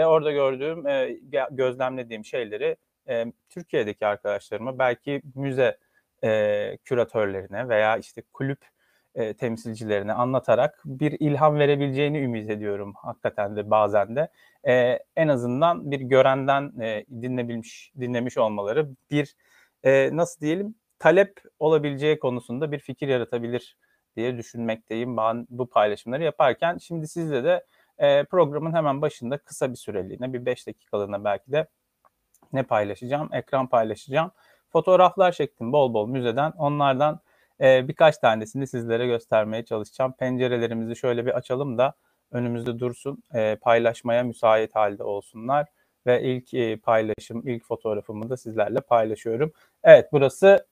ve orada gördüğüm, e, gözlemlediğim şeyleri e, Türkiye'deki arkadaşlarıma belki müze e, küratörlerine veya işte kulüp e, temsilcilerine anlatarak bir ilham verebileceğini ümit ediyorum hakikaten de bazen de. E, en azından bir görenden e, dinlebilmiş, dinlemiş olmaları bir e, nasıl diyelim talep olabileceği konusunda bir fikir yaratabilir diye düşünmekteyim ben bu paylaşımları yaparken. Şimdi sizle de e, programın hemen başında kısa bir süreliğine bir 5 dakikalığına belki de ne paylaşacağım? Ekran paylaşacağım. Fotoğraflar çektim bol bol müzeden. Onlardan e, birkaç tanesini sizlere göstermeye çalışacağım. Pencerelerimizi şöyle bir açalım da önümüzde dursun. E, paylaşmaya müsait halde olsunlar. Ve ilk e, paylaşım, ilk fotoğrafımı da sizlerle paylaşıyorum. Evet burası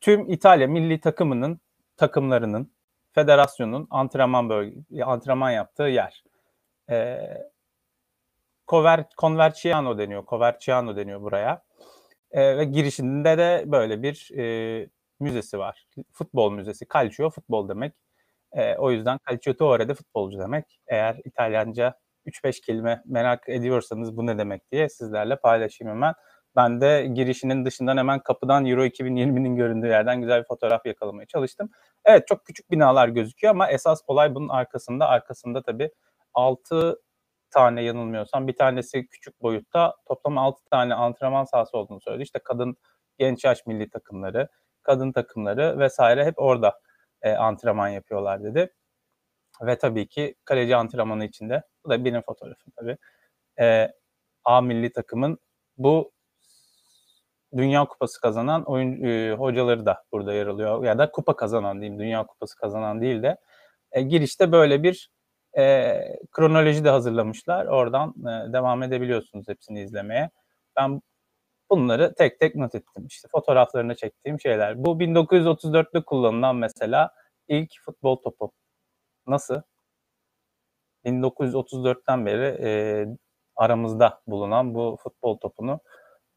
tüm İtalya milli takımının takımlarının federasyonun antrenman bölge antrenman yaptığı yer. E, Cover, Converciano deniyor. Coverciano deniyor buraya. E, ve girişinde de böyle bir e, müzesi var. Futbol müzesi. Calcio futbol demek. E, o yüzden Calciatore de futbolcu demek. Eğer İtalyanca 3-5 kelime merak ediyorsanız bu ne demek diye sizlerle paylaşayım hemen. Ben de girişinin dışından hemen kapıdan Euro 2020'nin göründüğü yerden güzel bir fotoğraf yakalamaya çalıştım. Evet çok küçük binalar gözüküyor ama esas olay bunun arkasında. Arkasında tabii 6 tane yanılmıyorsam bir tanesi küçük boyutta toplam 6 tane antrenman sahası olduğunu söyledi. İşte kadın genç yaş milli takımları, kadın takımları vesaire hep orada e, antrenman yapıyorlar dedi. Ve tabii ki kaleci antrenmanı içinde. Bu da benim fotoğrafım tabii. E, A milli takımın bu Dünya Kupası kazanan oyun e, hocaları da burada yer alıyor. Ya da kupa kazanan diyeyim. Dünya Kupası kazanan değil de. E, girişte böyle bir e, kronoloji de hazırlamışlar. Oradan e, devam edebiliyorsunuz hepsini izlemeye. Ben bunları tek tek not ettim. İşte fotoğraflarını çektiğim şeyler. Bu 1934'te kullanılan mesela ilk futbol topu. Nasıl? 1934'ten beri e, aramızda bulunan bu futbol topunu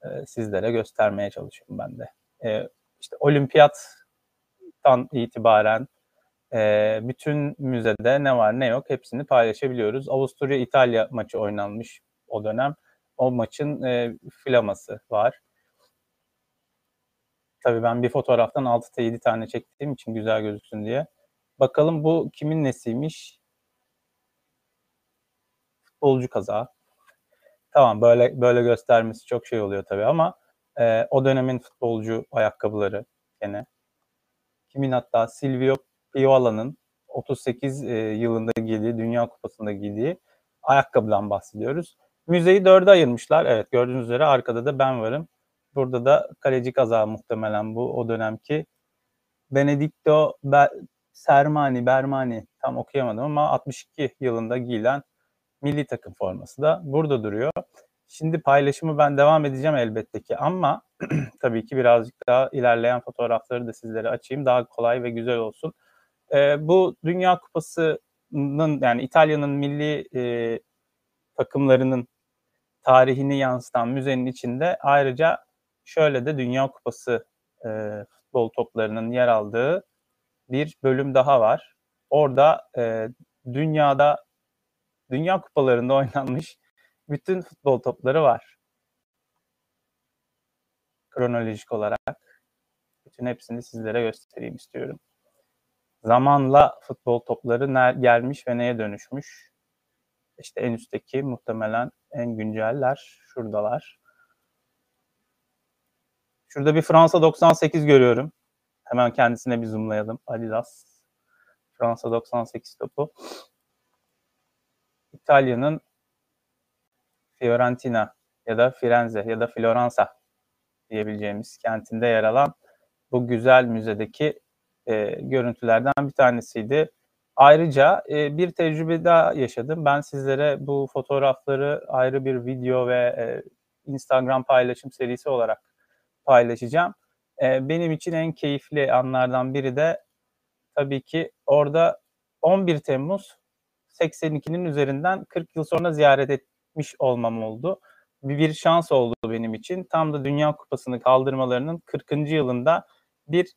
e, sizlere göstermeye çalışıyorum ben de. E, işte olimpiyattan itibaren e, bütün müzede ne var ne yok hepsini paylaşabiliyoruz. Avusturya-İtalya maçı oynanmış o dönem. O maçın e, flaması var. Tabii ben bir fotoğraftan 6-7 tane çektiğim için güzel gözüksün diye. Bakalım bu kimin nesiymiş? Futbolcu kaza. Tamam böyle böyle göstermesi çok şey oluyor tabii ama e, o dönemin futbolcu ayakkabıları gene. Kimin hatta Silvio Piola'nın 38 e, yılında giydiği, Dünya Kupası'nda giydiği ayakkabıdan bahsediyoruz. Müzeyi dörde ayırmışlar. Evet gördüğünüz üzere arkada da ben varım. Burada da kaleci kaza muhtemelen bu o dönemki. Benedicto Be Sermani, Bermani tam okuyamadım ama 62 yılında giyilen milli takım forması da burada duruyor. Şimdi paylaşımı ben devam edeceğim elbette ki ama tabii ki birazcık daha ilerleyen fotoğrafları da sizlere açayım. Daha kolay ve güzel olsun. Ee, bu Dünya Kupası'nın yani İtalya'nın milli e, takımlarının tarihini yansıtan müzenin içinde ayrıca şöyle de Dünya Kupası e, futbol toplarının yer aldığı bir bölüm daha var. Orada e, dünyada Dünya Kupalarında oynanmış bütün futbol topları var. Kronolojik olarak bütün hepsini sizlere göstereyim istiyorum. Zamanla futbol topları ne, gelmiş ve neye dönüşmüş? İşte en üstteki muhtemelen en günceller şuradalar. Şurada bir Fransa 98 görüyorum. Hemen kendisine bir zoomlayalım. Adidas. Fransa 98 topu. İtalya'nın Fiorentina ya da Firenze ya da Floransa diyebileceğimiz kentinde yer alan bu güzel müzedeki e, görüntülerden bir tanesiydi. Ayrıca e, bir tecrübe daha yaşadım. Ben sizlere bu fotoğrafları ayrı bir video ve e, Instagram paylaşım serisi olarak paylaşacağım. E, benim için en keyifli anlardan biri de tabii ki orada 11 Temmuz 82'nin üzerinden 40 yıl sonra ziyaret etmiş olmam oldu. Bir, bir şans oldu benim için. Tam da Dünya Kupası'nı kaldırmalarının 40. yılında bir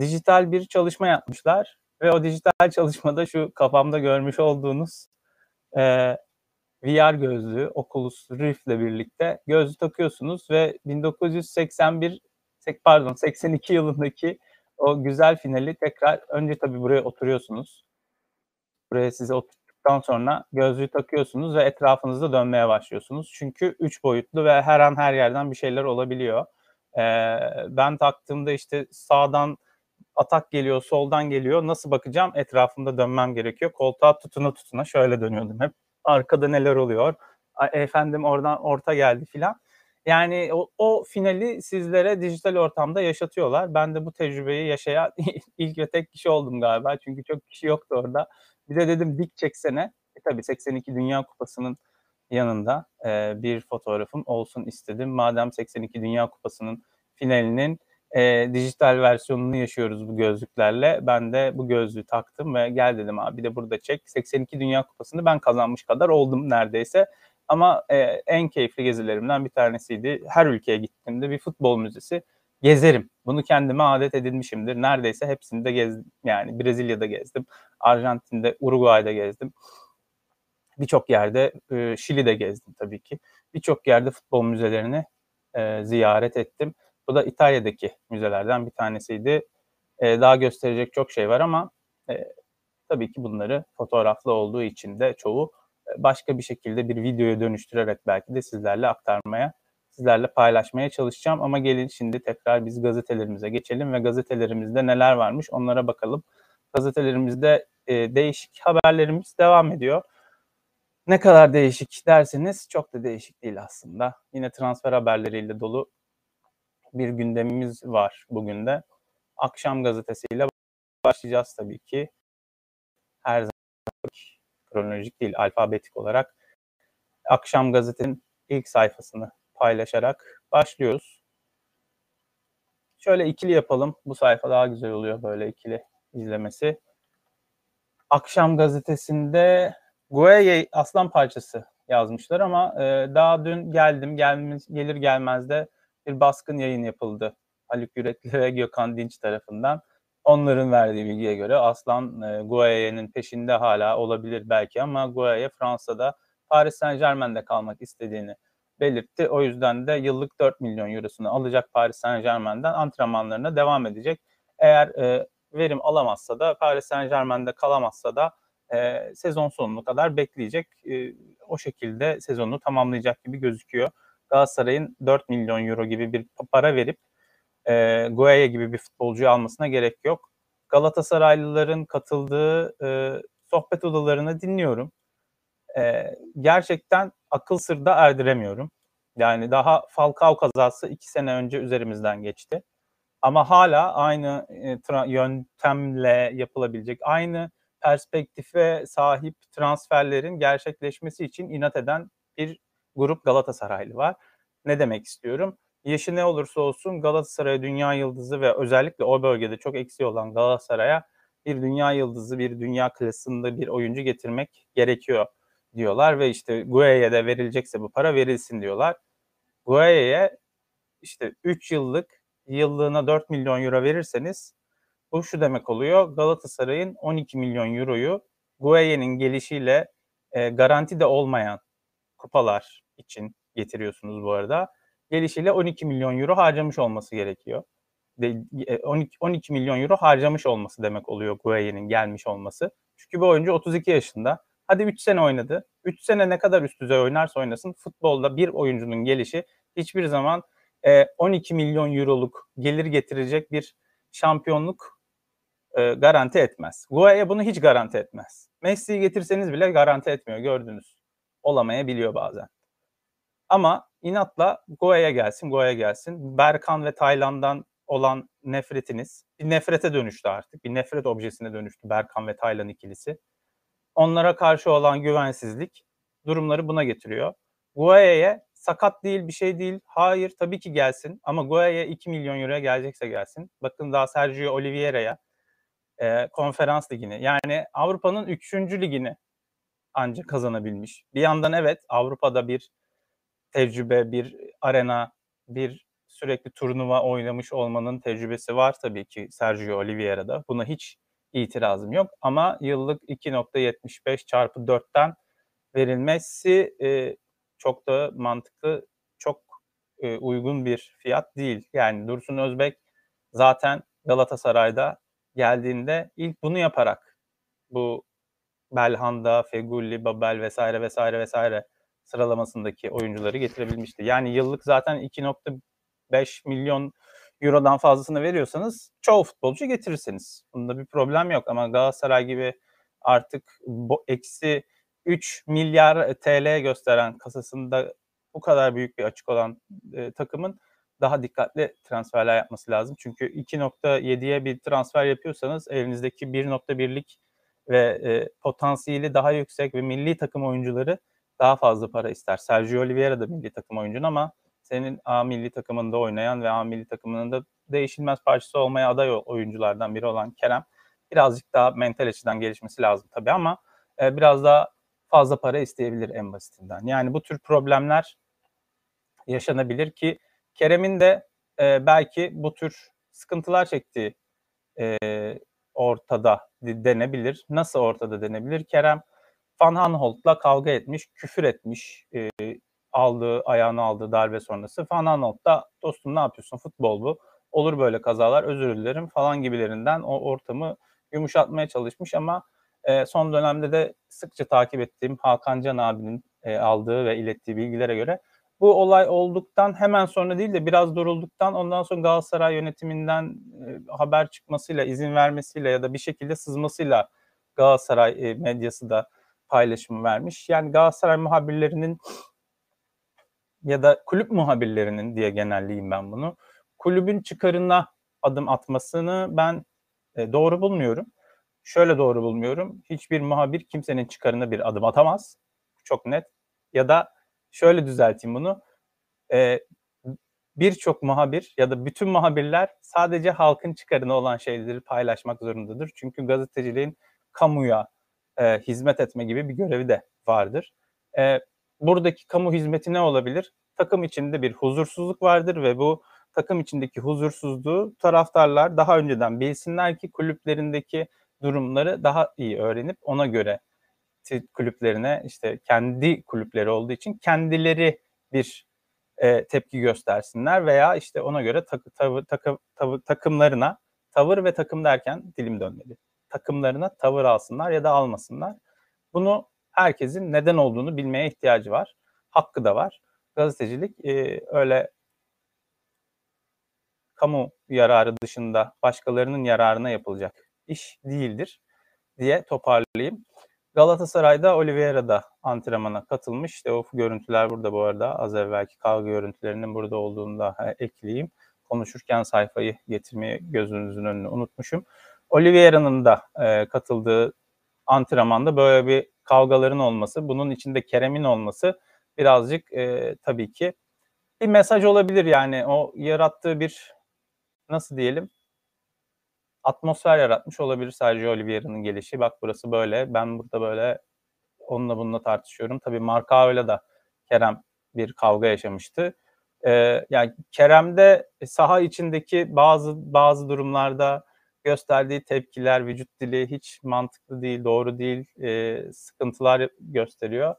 dijital bir çalışma yapmışlar. Ve o dijital çalışmada şu kafamda görmüş olduğunuz e, VR gözlüğü Oculus Rift'le birlikte gözlüğü takıyorsunuz ve 1981 pardon 82 yılındaki o güzel finali tekrar önce tabii buraya oturuyorsunuz. Buraya sizi oturttuktan sonra gözlüğü takıyorsunuz ve etrafınızda dönmeye başlıyorsunuz. Çünkü 3 boyutlu ve her an her yerden bir şeyler olabiliyor. Ee, ben taktığımda işte sağdan atak geliyor, soldan geliyor. Nasıl bakacağım? Etrafımda dönmem gerekiyor. Koltuğa tutuna tutuna şöyle dönüyordum hep. Arkada neler oluyor? Efendim oradan orta geldi filan. Yani o, o finali sizlere dijital ortamda yaşatıyorlar. Ben de bu tecrübeyi yaşayan ilk ve tek kişi oldum galiba. Çünkü çok kişi yoktu orada. Bir de dedim dik çeksene. E tabii 82 Dünya Kupası'nın yanında e, bir fotoğrafım olsun istedim. Madem 82 Dünya Kupası'nın finalinin e, dijital versiyonunu yaşıyoruz bu gözlüklerle. Ben de bu gözlüğü taktım ve gel dedim abi de burada çek. 82 Dünya Kupası'nı ben kazanmış kadar oldum neredeyse. Ama e, en keyifli gezilerimden bir tanesiydi. Her ülkeye gittiğimde bir futbol müzesi gezerim. Bunu kendime adet edinmişimdir. Neredeyse hepsini de gezdim. Yani Brezilya'da gezdim. Arjantin'de, Uruguay'da gezdim. Birçok yerde, e, Şili'de gezdim tabii ki. Birçok yerde futbol müzelerini e, ziyaret ettim. Bu da İtalya'daki müzelerden bir tanesiydi. E, daha gösterecek çok şey var ama e, tabii ki bunları fotoğraflı olduğu için de çoğu başka bir şekilde bir videoya dönüştürerek belki de sizlerle aktarmaya, sizlerle paylaşmaya çalışacağım. Ama gelin şimdi tekrar biz gazetelerimize geçelim ve gazetelerimizde neler varmış onlara bakalım. Gazetelerimizde e, değişik haberlerimiz devam ediyor. Ne kadar değişik derseniz çok da değişik değil aslında. Yine transfer haberleriyle dolu bir gündemimiz var bugün de. Akşam gazetesiyle başlayacağız tabii ki. Her zaman kronolojik değil, alfabetik olarak. Akşam gazetenin ilk sayfasını paylaşarak başlıyoruz. Şöyle ikili yapalım. Bu sayfa daha güzel oluyor böyle ikili izlemesi. Akşam gazetesinde Gueye aslan parçası yazmışlar ama e, daha dün geldim gelmez, gelir gelmez de bir baskın yayın yapıldı. Haluk Yürekli ve Gökhan Dinç tarafından. Onların verdiği bilgiye göre Aslan e, Guaye'nin peşinde hala olabilir belki ama Guaye Fransa'da Paris Saint Germain'de kalmak istediğini belirtti. O yüzden de yıllık 4 milyon eurosunu alacak Paris Saint Germain'den antrenmanlarına devam edecek. Eğer e, verim alamazsa da Paris Saint Germain'de kalamazsa da e, sezon sonuna kadar bekleyecek. E, o şekilde sezonunu tamamlayacak gibi gözüküyor. Galatasaray'ın 4 milyon euro gibi bir para verip e, Gueye gibi bir futbolcuyu almasına gerek yok. Galatasaraylıların katıldığı e, sohbet odalarını dinliyorum. E, gerçekten akıl sırda erdiremiyorum. Yani daha Falcao kazası iki sene önce üzerimizden geçti. Ama hala aynı e, yöntemle yapılabilecek, aynı perspektife sahip transferlerin gerçekleşmesi için inat eden bir grup Galatasaraylı var. Ne demek istiyorum? Yaşı ne olursa olsun Galatasaray dünya yıldızı ve özellikle o bölgede çok eksiği olan Galatasaray'a bir dünya yıldızı, bir dünya klasında bir oyuncu getirmek gerekiyor diyorlar ve işte Gueye'ye de verilecekse bu para verilsin diyorlar. Gueye'ye işte 3 yıllık yıllığına 4 milyon euro verirseniz bu şu demek oluyor. Galatasaray'ın 12 milyon euroyu Gueye'nin gelişiyle e, garanti de olmayan kupalar için getiriyorsunuz bu arada. Gelişiyle 12 milyon euro harcamış olması gerekiyor. 12, 12 e, milyon euro harcamış olması demek oluyor Guaye'nin gelmiş olması. Çünkü bu oyuncu 32 yaşında. Hadi 3 sene oynadı. 3 sene ne kadar üst düzey oynarsa oynasın futbolda bir oyuncunun gelişi hiçbir zaman 12 e, milyon euroluk gelir getirecek bir şampiyonluk e, garanti etmez. Guaya bunu hiç garanti etmez. Messi'yi getirseniz bile garanti etmiyor gördünüz. Olamayabiliyor bazen. Ama inatla Goa'ya gelsin, Goa'ya gelsin. Berkan ve Tayland'dan olan nefretiniz bir nefrete dönüştü artık. Bir nefret objesine dönüştü Berkan ve Taylan ikilisi. Onlara karşı olan güvensizlik durumları buna getiriyor. Guaya'ya sakat değil bir şey değil. Hayır tabii ki gelsin ama Guaya'ya 2 milyon euroya gelecekse gelsin. Bakın daha Sergio Oliveira'ya e, konferans ligini yani Avrupa'nın 3. ligini ancak kazanabilmiş. Bir yandan evet Avrupa'da bir tecrübe, bir arena, bir sürekli turnuva oynamış olmanın tecrübesi var tabii ki Sergio Oliveira'da. Buna hiç itirazım yok ama yıllık 2.75 çarpı 4'ten verilmesi, eee, çok da mantıklı, çok, eee, uygun bir fiyat değil. Yani Dursun Özbek zaten Galatasaray'da geldiğinde ilk bunu yaparak bu Belhanda, Feghouli, Babel vs. vs. vs. sıralamasındaki oyuncuları getirebilmişti. Yani yıllık zaten €2.500.000'dan fazlasını veriyorsanız çoğu futbolcu getirirsiniz. Bunda bir problem yok ama Galatasaray gibi artık bo eksi €3.000.000.000 gösteren kasasında bu kadar büyük bir açık olan, eee, takımın daha dikkatli transferler yapması lazım. Çünkü 2.7'ye bir transfer yapıyorsanız elinizdeki 1.1'lik ve, eee, potansiyeli daha yüksek ve millî takım oyuncuları daha fazla para ister. Sergio Oliveira da millî takım oyuncun ama senin A millî takımında oynayan ve A millî takımının da değişilmez parçası olmaya aday oyunculardan biri olan Kerem birazcık daha mental açıdan gelişmesi lazım tabii ama, eee, biraz daha fazla para isteyebilir en basitinden. Yani bu tür problemler yaşanabilir ki Kerem'in de, eee, belki bu tür sıkıntılar çektiği, eee, ortada de denebilir. Nasıl ortada denebilir? Kerem Van Aanholt'la kavga etmiş, küfür etmiş, eee, aldığı, ayağına aldığı darbe sonrası. Van Aanholt da "Dostum ne yapıyorsun? Futbol bu. Olur böyle kazalar, özür dilerim." falan gibilerinden o ortamı yumuşatmaya çalışmış ama, eee, son dönemde de sıkça takip ettiğim Hakan Can abinin, eee, aldığı ve ilettiği bilgilere göre bu olay olduktan hemen sonra değil de biraz durulduktan ondan sonra Galatasaray yönetiminden, eee, haber çıkmasıyla, izin vermesiyle ya da bir şekilde sızmasıyla Galatasaray, eee, medyası da paylaşım vermiş. Yani Galatasaray muhabirlerinin ya da kulüp muhabirlerinin diye genelleyeyim ben bunu, kulübün çıkarına adım atmasını ben, eee, doğru bulmuyorum. Şöyle doğru bulmuyorum, hiçbir muhabir kimsenin çıkarına bir adım atamaz. Çok net. Ya da şöyle düzelteyim bunu, eee, birçok muhabir ya da bütün muhabirler sadece halkın çıkarına olan şeyleri paylaşmak zorundadır. Çünkü gazeteciliğin kamuya, eee, hizmet etme gibi bir görevi de vardır. Eee, buradaki kamu hizmeti ne olabilir? Takım içinde bir huzursuzluk vardır ve bu takım içindeki huzursuzluğu taraftarlar daha önceden bilsinler ki kulüplerindeki durumları daha iyi öğrenip ona göre kulüplerine, işte, kendi kulüpleri olduğu için kendileri bir, eee, tepki göstersinler veya, işte, ona göre takı tavı takım tavı takımlarına tavır ve takım derken dilim dönmedi. Takımlarına tavır alsınlar ya da almasınlar. Bunu herkesin neden olduğunu bilmeye ihtiyacı var. Hakkı da var. Gazetecilik, eee, öyle kamu yararı dışında başkalarının yararına yapılacak iş değildir diye toparlayayım. Galatasaray'da Oliveira da antrenmana katılmış. İşte o görüntüler burada bu arada. Az evvelki kavga görüntülerinin burada olduğunu da e, ekleyeyim. Konuşurken sayfayı getirmeyi gözünüzün önüne unutmuşum. Oliveira'nın da e, katıldığı antrenmanda böyle bir kavgaların olması, bunun içinde Kerem'in olması birazcık e, tabii ki bir mesaj olabilir yani o yarattığı bir nasıl diyelim atmosfer yaratmış olabilir Sergio Oliveira'nın gelişi. Bak burası böyle, ben burada böyle onunla bununla tartışıyorum. Tabii Marcao'yla da Kerem bir kavga yaşamıştı. Ee, yani Kerem'de saha içindeki bazı bazı durumlarda gösterdiği tepkiler, vücut dili hiç mantıklı değil, doğru değil, e, sıkıntılar gösteriyor.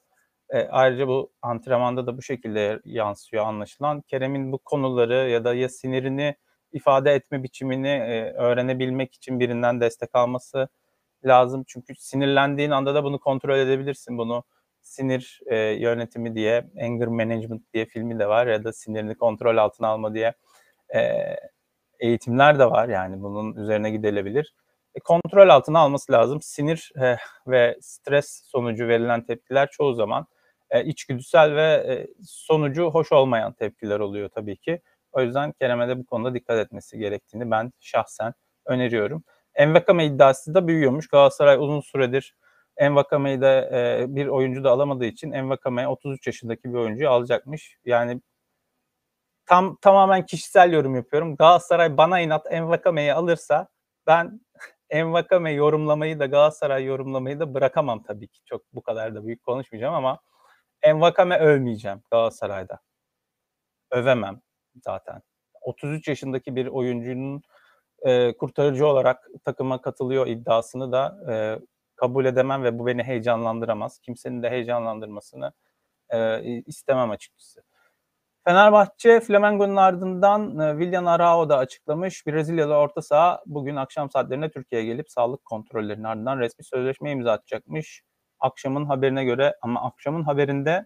E, ayrıca bu antrenmanda da bu şekilde yansıyor anlaşılan. Kerem'in bu konuları ya da ya sinirini ifade etme biçimini e, öğrenebilmek için birinden destek alması lazım. Çünkü sinirlendiğin anda da bunu kontrol edebilirsin. Bunu sinir e, yönetimi diye, anger management diye filmi de var ya da sinirini kontrol altına alma diye e, eğitimler de var. Yani bunun üzerine gidilebilir. E, kontrol altına alması lazım. Sinir e, ve stres sonucu verilen tepkiler çoğu zaman e, içgüdüsel ve e, sonucu hoş olmayan tepkiler oluyor tabii ki. O yüzden Kerem'e de bu konuda dikkat etmesi gerektiğini ben şahsen öneriyorum. Envakame iddiası da büyüyormuş. Galatasaray uzun süredir Envakame'yi de e, bir oyuncu da alamadığı için Envakame 33 yaşındaki bir oyuncuyu alacakmış. Yani tam tamamen kişisel yorum yapıyorum. Galatasaray bana inat Envakame'yi alırsa ben Envakame yorumlamayı da Galatasaray yorumlamayı da bırakamam tabii ki. Çok bu kadar da büyük konuşmayacağım ama Envakame övmeyeceğim Galatasaray'da. Övemem zaten. 33 yaşındaki bir oyuncunun e, kurtarıcı olarak takıma katılıyor iddiasını da e, kabul edemem ve bu beni heyecanlandıramaz. Kimsenin de heyecanlandırmasını e, istemem açıkçası. Fenerbahçe Flamengo'nun ardından e, Willian Arao da açıklamış. Brezilyalı orta saha bugün akşam saatlerinde Türkiye'ye gelip sağlık kontrollerinin ardından resmi sözleşme imza atacakmış. Akşamın haberine göre ama akşamın haberinde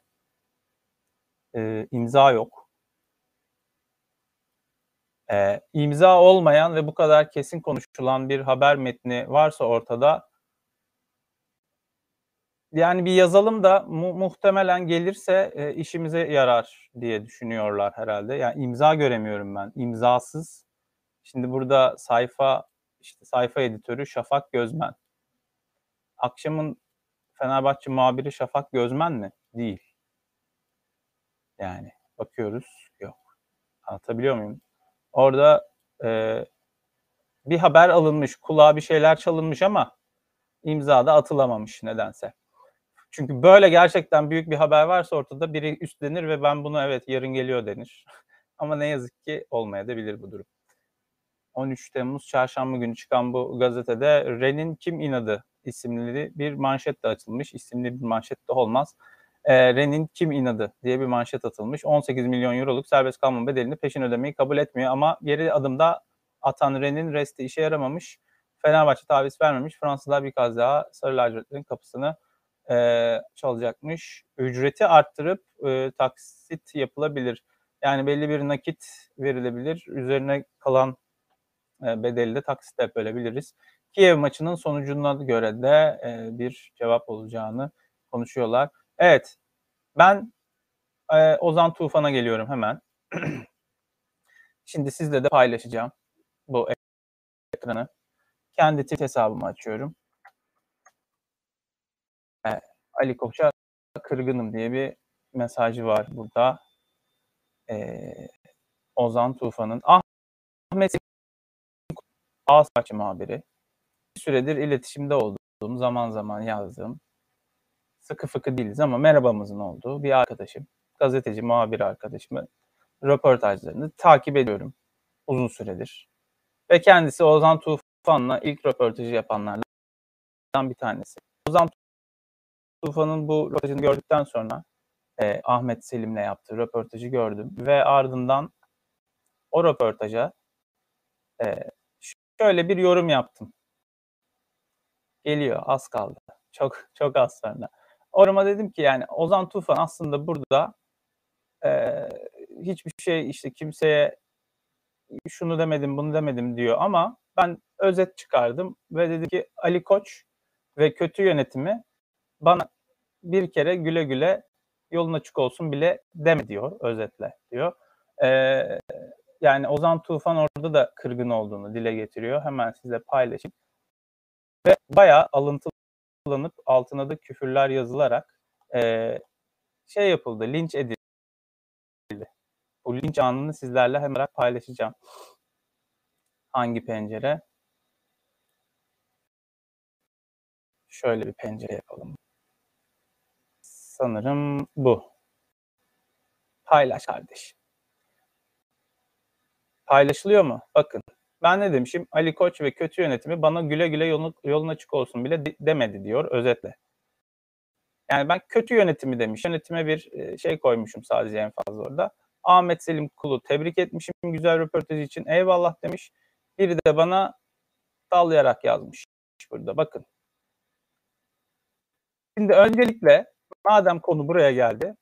e, imza yok. E, imza olmayan ve bu kadar kesin konuşulan bir haber metni varsa ortada yani bir yazalım da mu muhtemelen gelirse e, işimize yarar diye düşünüyorlar herhalde. Yani imza göremiyorum ben. İmzasız. Şimdi burada sayfa işte sayfa editörü Şafak Gözmen. Akşamın Fenerbahçe muhabiri Şafak Gözmen mi? Değil. Yani bakıyoruz. Yok. Anlatabiliyor muyum? Orada e, bir haber alınmış, kulağa bir şeyler çalınmış ama imza da atılamamış nedense. Çünkü böyle gerçekten büyük bir haber varsa ortada biri üstlenir ve ben bunu evet yarın geliyor denir. Ama ne yazık ki olmayabilir bu durum. 13 Temmuz çarşamba günü çıkan bu gazetede Ren'in Kim inadı isimli bir manşet de açılmış. İsimli bir manşet de olmaz. E, Ren'in Kim inadı diye bir manşet atılmış. 18 milyon euroluk serbest kalma bedelini peşin ödemeyi kabul etmiyor ama geri adımda atan Ren'in resti işe yaramamış. Fenerbahçe taviz vermemiş. Fransızlar bir kez daha Sarı lacivertlerin kapısını e, çalacakmış. Ücreti arttırıp e, taksit yapılabilir. Yani belli bir nakit verilebilir. Üzerine kalan e, bedeli de taksit yapabiliriz. Kiev maçının sonucuna göre de e, bir cevap olacağını konuşuyorlar. Evet, ben e, Ozan Tufan'a geliyorum hemen. Şimdi sizle de paylaşacağım bu ekranı. Kendi Twitter hesabımı açıyorum. Ali Koç'a kırgınım diye bir mesajı var burada. Ee, Ozan Tufan'ın. Ahmet Ağsaç'ı muhabiri. Bir süredir iletişimde olduğum, zaman zaman yazdığım, sıkı fıkı değiliz ama merhabamızın olduğu bir arkadaşım, gazeteci, muhabir arkadaşımı röportajlarını takip ediyorum uzun süredir. Ve kendisi Ozan Tufan'la ilk röportajı yapanlardan bir tanesi. Ozan Tufan'ın bu röportajını gördükten sonra e, Ahmet Selim'le yaptığı röportajı gördüm ve ardından o röportaja e, şöyle bir yorum yaptım. Geliyor, az kaldı. Çok çok az sonra. Orama dedim ki yani Ozan Tufan aslında burada e, hiçbir şey işte kimseye şunu demedim bunu demedim diyor ama ben özet çıkardım ve dedi ki Ali Koç ve kötü yönetimi bana bir kere güle güle yolun açık olsun bile deme diyor özetle diyor. Ee, yani Ozan Tufan orada da kırgın olduğunu dile getiriyor. Hemen size paylaşayım. Ve bayağı alıntılanıp altına da küfürler yazılarak e, şey yapıldı, linç edildi. Bu linç anını sizlerle hemen paylaşacağım. Hangi pencere? Şöyle bir pencere yapalım. Sanırım bu. Paylaş kardeş. Paylaşılıyor mu? Bakın. Ben ne demişim? Ali Koç ve kötü yönetimi bana güle güle yolun, yolun açık olsun bile demedi diyor özetle. Yani ben kötü yönetimi demiş. Yönetime bir e, şey koymuşum sadece en fazla orada. Ahmet Selim Kulu tebrik etmişim güzel röportaj için. Eyvallah demiş. Biri de bana sallayarak yazmış burada. Bakın. Şimdi öncelikle madem konu buraya geldi.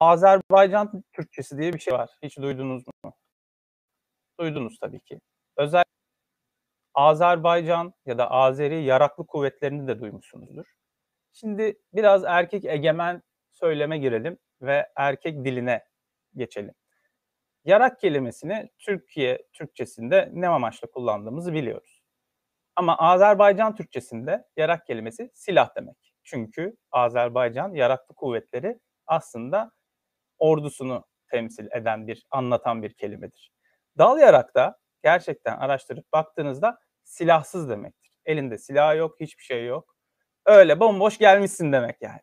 Azerbaycan Türkçesi diye bir şey var. Hiç duydunuz mu? Duydunuz tabii ki. Özel Azerbaycan ya da Azeri yaraklı kuvvetlerini de duymuşsunuzdur. Şimdi biraz erkek egemen söyleme girelim ve erkek diline geçelim. Yarak kelimesini Türkiye Türkçesinde ne amaçla kullandığımızı biliyoruz. Ama Azerbaycan Türkçesinde yarak kelimesi silah demek. Çünkü Azerbaycan yaraklı kuvvetleri aslında ordusunu temsil eden bir, anlatan bir kelimedir. Dal yarak da gerçekten araştırıp baktığınızda silahsız demektir. Elinde silah yok, hiçbir şey yok. Öyle bomboş gelmişsin demek yani.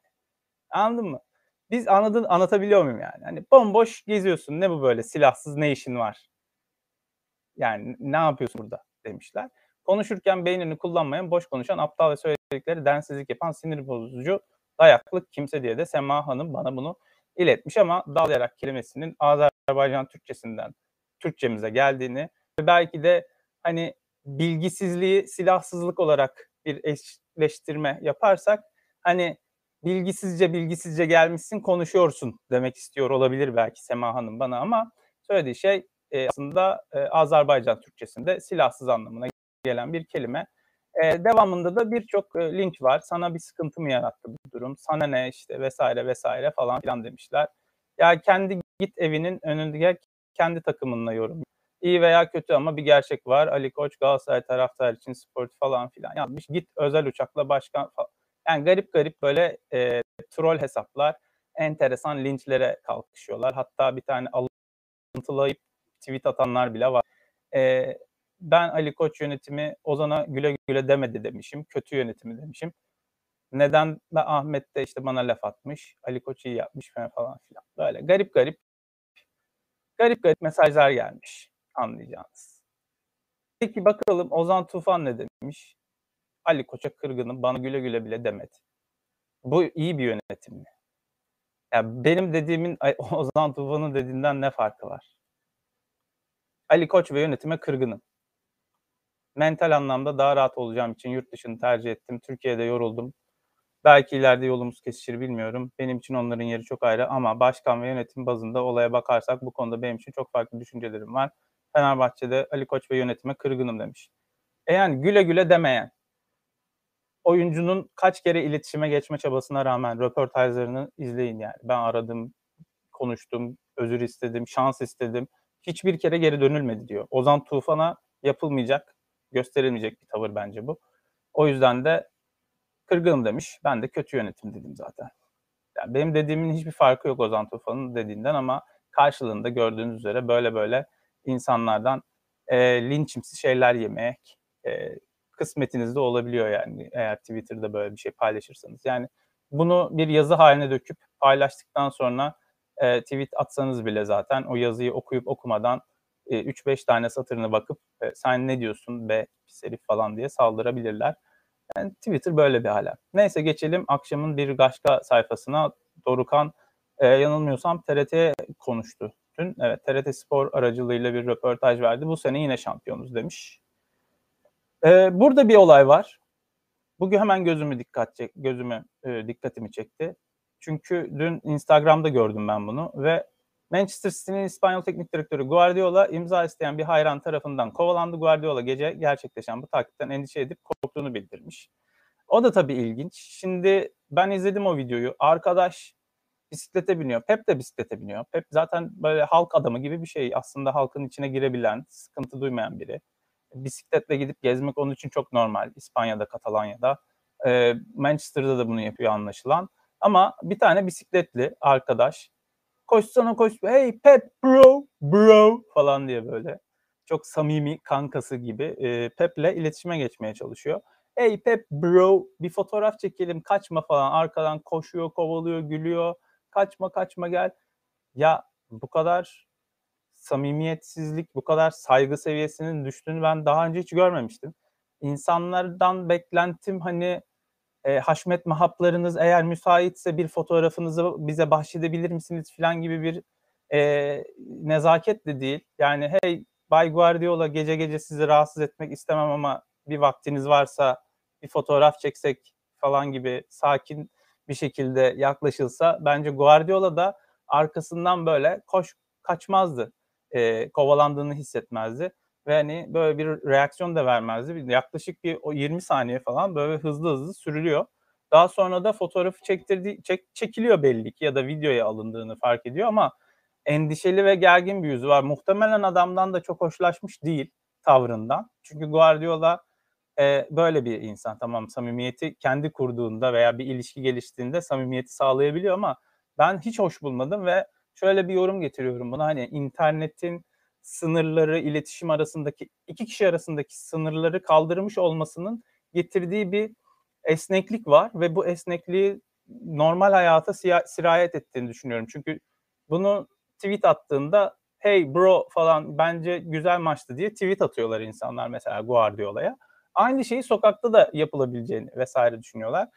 Anladın mı? Biz anladın, anlatabiliyor muyum yani? Hani bomboş geziyorsun. Ne bu böyle silahsız ne işin var? Yani ne yapıyorsun burada demişler. Konuşurken beynini kullanmayan, boş konuşan, aptal ve söyledikleri densizlik yapan, sinir bozucu, dayaklık kimse diye de Sema Hanım bana bunu iletmiş ama dalayarak kelimesinin Azerbaycan Türkçesinden Türkçemize geldiğini ve belki de hani bilgisizliği silahsızlık olarak bir eşleştirme yaparsak hani bilgisizce bilgisizce gelmişsin konuşuyorsun demek istiyor olabilir belki Sema Hanım bana ama söylediği şey e, aslında e, Azerbaycan Türkçesinde silahsız anlamına gelen bir kelime. E, devamında da birçok e, link var. Sana bir sıkıntı mı yarattı bu durum? Sana ne işte vesaire vesaire falan filan demişler. Ya kendi git evinin önünde kendi takımınla yorum. İyi veya kötü ama bir gerçek var. Ali Koç Galatasaray taraftar için sport falan filan yapmış. Git özel uçakla başkan falan. Yani garip garip böyle e, troll hesaplar enteresan linçlere kalkışıyorlar. Hatta bir tane alıntılayıp tweet atanlar bile var. E, ben Ali Koç yönetimi Ozan'a güle güle demedi demişim. Kötü yönetimi demişim. Neden de Ahmet de işte bana laf atmış. Ali Koç iyi yapmış falan filan. Böyle garip garip garip garip mesajlar gelmiş anlayacağınız. Peki bakalım Ozan Tufan ne demiş? Ali Koç'a kırgınım bana güle güle bile demedi. Bu iyi bir yönetim mi? Ya benim dediğimin Ozan Tufan'ın dediğinden ne farkı var? Ali Koç ve yönetime kırgınım. Mental anlamda daha rahat olacağım için yurt dışını tercih ettim. Türkiye'de yoruldum. Belki ileride yolumuz kesişir bilmiyorum. Benim için onların yeri çok ayrı ama başkan ve yönetim bazında olaya bakarsak bu konuda benim için çok farklı düşüncelerim var. Fenerbahçe'de Ali Koç ve yönetime kırgınım demiş. E yani güle güle demeyen, oyuncunun kaç kere iletişime geçme çabasına rağmen röportajlarını izleyin yani. Ben aradım, konuştum, özür istedim, şans istedim. Hiçbir kere geri dönülmedi diyor. Ozan Tufan'a yapılmayacak, gösterilmeyecek bir tavır bence bu. O yüzden de kırgınım demiş. Ben de kötü yönetim dedim zaten. Yani benim dediğimin hiçbir farkı yok Ozan Tufan'ın dediğinden ama karşılığında gördüğünüz üzere böyle böyle insanlardan e, linçimsi şeyler yemek e, kısmetinizde olabiliyor yani eğer Twitter'da böyle bir şey paylaşırsanız. Yani bunu bir yazı haline döküp paylaştıktan sonra e, tweet atsanız bile zaten o yazıyı okuyup okumadan e, 3-5 tane satırına bakıp e, sen ne diyorsun be pis herif falan diye saldırabilirler. Yani Twitter böyle bir hala. Neyse geçelim akşamın bir başka sayfasına. Dorukan e, yanılmıyorsam TRT konuştu dün. Evet TRT Spor aracılığıyla bir röportaj verdi. Bu sene yine şampiyonuz demiş. E, burada bir olay var. Bugün hemen gözümü dikkat çek, gözümü e, dikkatimi çekti. Çünkü dün Instagram'da gördüm ben bunu ve Manchester City'nin İspanyol teknik direktörü Guardiola imza isteyen bir hayran tarafından kovalandı. Guardiola gece gerçekleşen bu takipten endişe edip korktuğunu bildirmiş. O da tabii ilginç. Şimdi ben izledim o videoyu. Arkadaş bisiklete biniyor. Pep de bisiklete biniyor. Pep zaten böyle halk adamı gibi bir şey. Aslında halkın içine girebilen, sıkıntı duymayan biri. Bisikletle gidip gezmek onun için çok normal. İspanya'da, Katalanya'da. Manchester'da da bunu yapıyor anlaşılan. Ama bir tane bisikletli arkadaş koşsana koş. Hey Pep bro, bro falan diye böyle. Çok samimi kankası gibi e, Pep'le iletişime geçmeye çalışıyor. Hey Pep bro bir fotoğraf çekelim kaçma falan. Arkadan koşuyor, kovalıyor, gülüyor. Kaçma kaçma gel. Ya bu kadar samimiyetsizlik, bu kadar saygı seviyesinin düştüğünü ben daha önce hiç görmemiştim. İnsanlardan beklentim hani e, haşmet mahaplarınız eğer müsaitse bir fotoğrafınızı bize bahşedebilir misiniz falan gibi bir e, nezaket de değil. Yani hey Bay Guardiola gece gece sizi rahatsız etmek istemem ama bir vaktiniz varsa bir fotoğraf çeksek falan gibi sakin bir şekilde yaklaşılsa bence Guardiola da arkasından böyle koş kaçmazdı. E, kovalandığını hissetmezdi ve hani böyle bir reaksiyon da vermezdi. Yaklaşık bir o 20 saniye falan böyle hızlı hızlı sürülüyor. Daha sonra da fotoğrafı çektirdi çek, çekiliyor belli ki ya da videoya alındığını fark ediyor ama endişeli ve gergin bir yüzü var. Muhtemelen adamdan da çok hoşlaşmış değil tavrından. Çünkü Guardiola e, böyle bir insan. Tamam samimiyeti kendi kurduğunda veya bir ilişki geliştiğinde samimiyeti sağlayabiliyor ama ben hiç hoş bulmadım ve şöyle bir yorum getiriyorum buna. Hani internetin sınırları, iletişim arasındaki iki kişi arasındaki sınırları kaldırmış olmasının getirdiği bir esneklik var ve bu esnekliği normal hayata sirayet ettiğini düşünüyorum. Çünkü bunu tweet attığında hey bro falan bence güzel maçtı diye tweet atıyorlar insanlar mesela Guardiola'ya. Aynı şeyi sokakta da yapılabileceğini vesaire düşünüyorlar.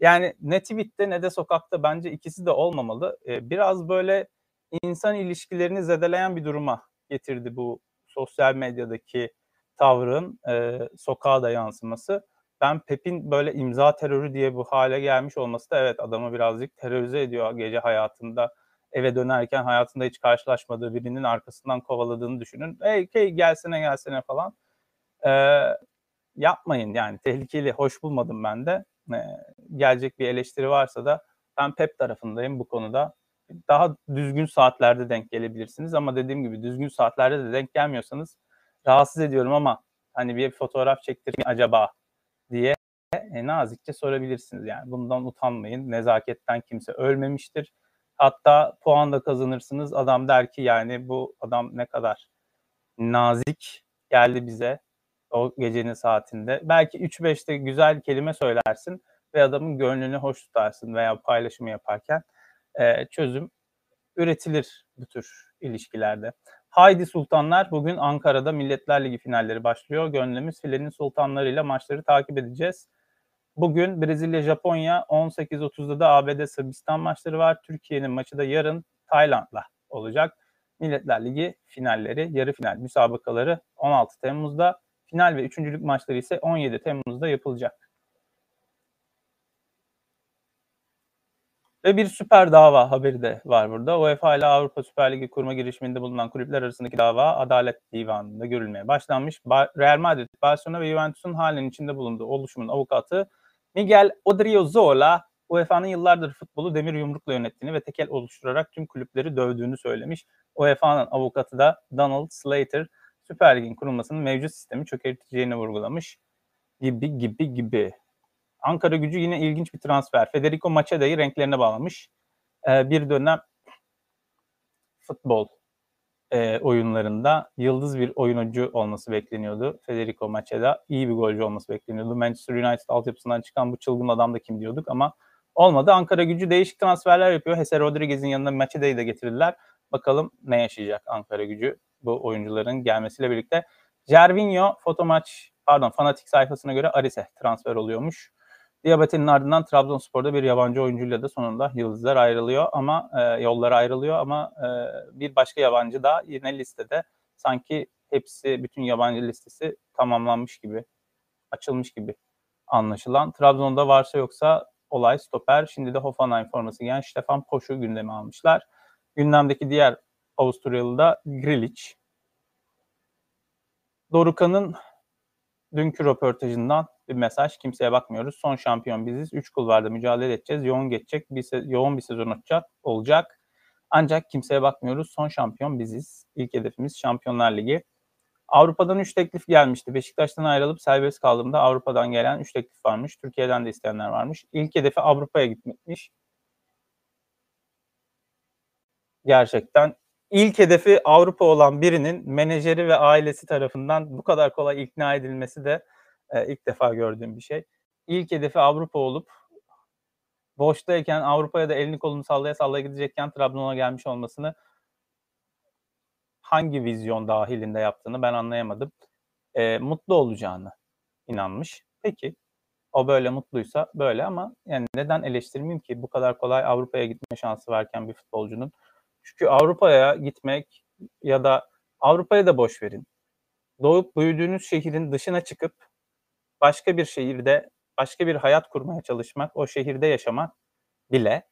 Yani ne tweette ne de sokakta bence ikisi de olmamalı. Ee, biraz böyle insan ilişkilerini zedeleyen bir duruma getirdi bu sosyal medyadaki tavrın e, sokağa da yansıması. Ben Pep'in böyle imza terörü diye bu hale gelmiş olması da evet adamı birazcık terörize ediyor gece hayatında. Eve dönerken hayatında hiç karşılaşmadığı birinin arkasından kovaladığını düşünün. Hey, hey gelsene gelsene falan. Ee, yapmayın yani tehlikeli, hoş bulmadım ben de. Ee, gelecek bir eleştiri varsa da ben Pep tarafındayım bu konuda. Daha düzgün saatlerde denk gelebilirsiniz ama dediğim gibi düzgün saatlerde de denk gelmiyorsanız rahatsız ediyorum ama hani bir fotoğraf çektireyim acaba diye e, nazikçe sorabilirsiniz. Yani bundan utanmayın. Nezaketten kimse ölmemiştir. Hatta puan da kazanırsınız. Adam der ki yani bu adam ne kadar nazik geldi bize o gecenin saatinde. Belki 3-5'te güzel kelime söylersin ve adamın gönlünü hoş tutarsın veya paylaşımı yaparken e, çözüm üretilir bu tür ilişkilerde. Haydi Sultanlar bugün Ankara'da Milletler Ligi finalleri başlıyor. Gönlümüz filenin sultanlarıyla maçları takip edeceğiz. Bugün Brezilya-Japonya 18.30'da da ABD-Sırbistan maçları var. Türkiye'nin maçı da yarın Tayland'la olacak. Milletler Ligi finalleri, yarı final müsabakaları 16 Temmuz'da, final ve üçüncülük maçları ise 17 Temmuz'da yapılacak. Ve bir süper dava haberi de var burada. UEFA ile Avrupa Süper Ligi kurma girişiminde bulunan kulüpler arasındaki dava Adalet Divanı'nda görülmeye başlanmış. Real Madrid, Barcelona ve Juventus'un halen içinde bulunduğu oluşumun avukatı Miguel Odriozola, UEFA'nın yıllardır futbolu demir yumrukla yönettiğini ve tekel oluşturarak tüm kulüpleri dövdüğünü söylemiş. UEFA'nın avukatı da Donald Slater, Süper Lig'in kurulmasının mevcut sistemi çökerteceğini vurgulamış. Gibi gibi gibi. Ankara gücü yine ilginç bir transfer. Federico Maceda'yı renklerine bağlamış. Ee, bir dönem futbol e, oyunlarında yıldız bir oyuncu olması bekleniyordu. Federico Maceda iyi bir golcü olması bekleniyordu. Manchester United altyapısından çıkan bu çılgın adam da kim diyorduk ama olmadı. Ankara gücü değişik transferler yapıyor. Hese Rodriguez'in yanına Maceda'yı da getirdiler. Bakalım ne yaşayacak Ankara gücü bu oyuncuların gelmesiyle birlikte. Jervinho foto maç pardon fanatik sayfasına göre Arise transfer oluyormuş. Diabate'nin ardından Trabzonspor'da bir yabancı oyuncuyla da sonunda yıldızlar ayrılıyor ama e, yollar ayrılıyor ama e, bir başka yabancı da yine listede sanki hepsi bütün yabancı listesi tamamlanmış gibi açılmış gibi anlaşılan. Trabzon'da varsa yoksa olay stoper. Şimdi de Hoffenheim forması giyen Stefan Poş'u gündeme almışlar. Gündemdeki diğer Avusturyalı da Grilic. Dorukan'ın dünkü röportajından bir mesaj. Kimseye bakmıyoruz. Son şampiyon biziz. Üç kulvarda mücadele edeceğiz. Yoğun geçecek. Bir se- yoğun bir sezon olacak. olacak. Ancak kimseye bakmıyoruz. Son şampiyon biziz. İlk hedefimiz Şampiyonlar Ligi. Avrupa'dan 3 teklif gelmişti. Beşiktaş'tan ayrılıp serbest kaldığımda Avrupa'dan gelen 3 teklif varmış. Türkiye'den de isteyenler varmış. İlk hedefi Avrupa'ya gitmekmiş. Gerçekten ilk hedefi Avrupa olan birinin menajeri ve ailesi tarafından bu kadar kolay ikna edilmesi de e, ilk defa gördüğüm bir şey. İlk hedefi Avrupa olup boştayken Avrupa'ya da elini kolunu sallaya sallaya gidecekken Trabzon'a gelmiş olmasını hangi vizyon dahilinde yaptığını ben anlayamadım. E, mutlu olacağını inanmış. Peki o böyle mutluysa böyle ama yani neden eleştirmeyeyim ki bu kadar kolay Avrupa'ya gitme şansı varken bir futbolcunun. Çünkü Avrupa'ya gitmek ya da Avrupa'ya da boş verin. Doğup büyüdüğünüz şehrin dışına çıkıp başka bir şehirde başka bir hayat kurmaya çalışmak, o şehirde yaşamak bile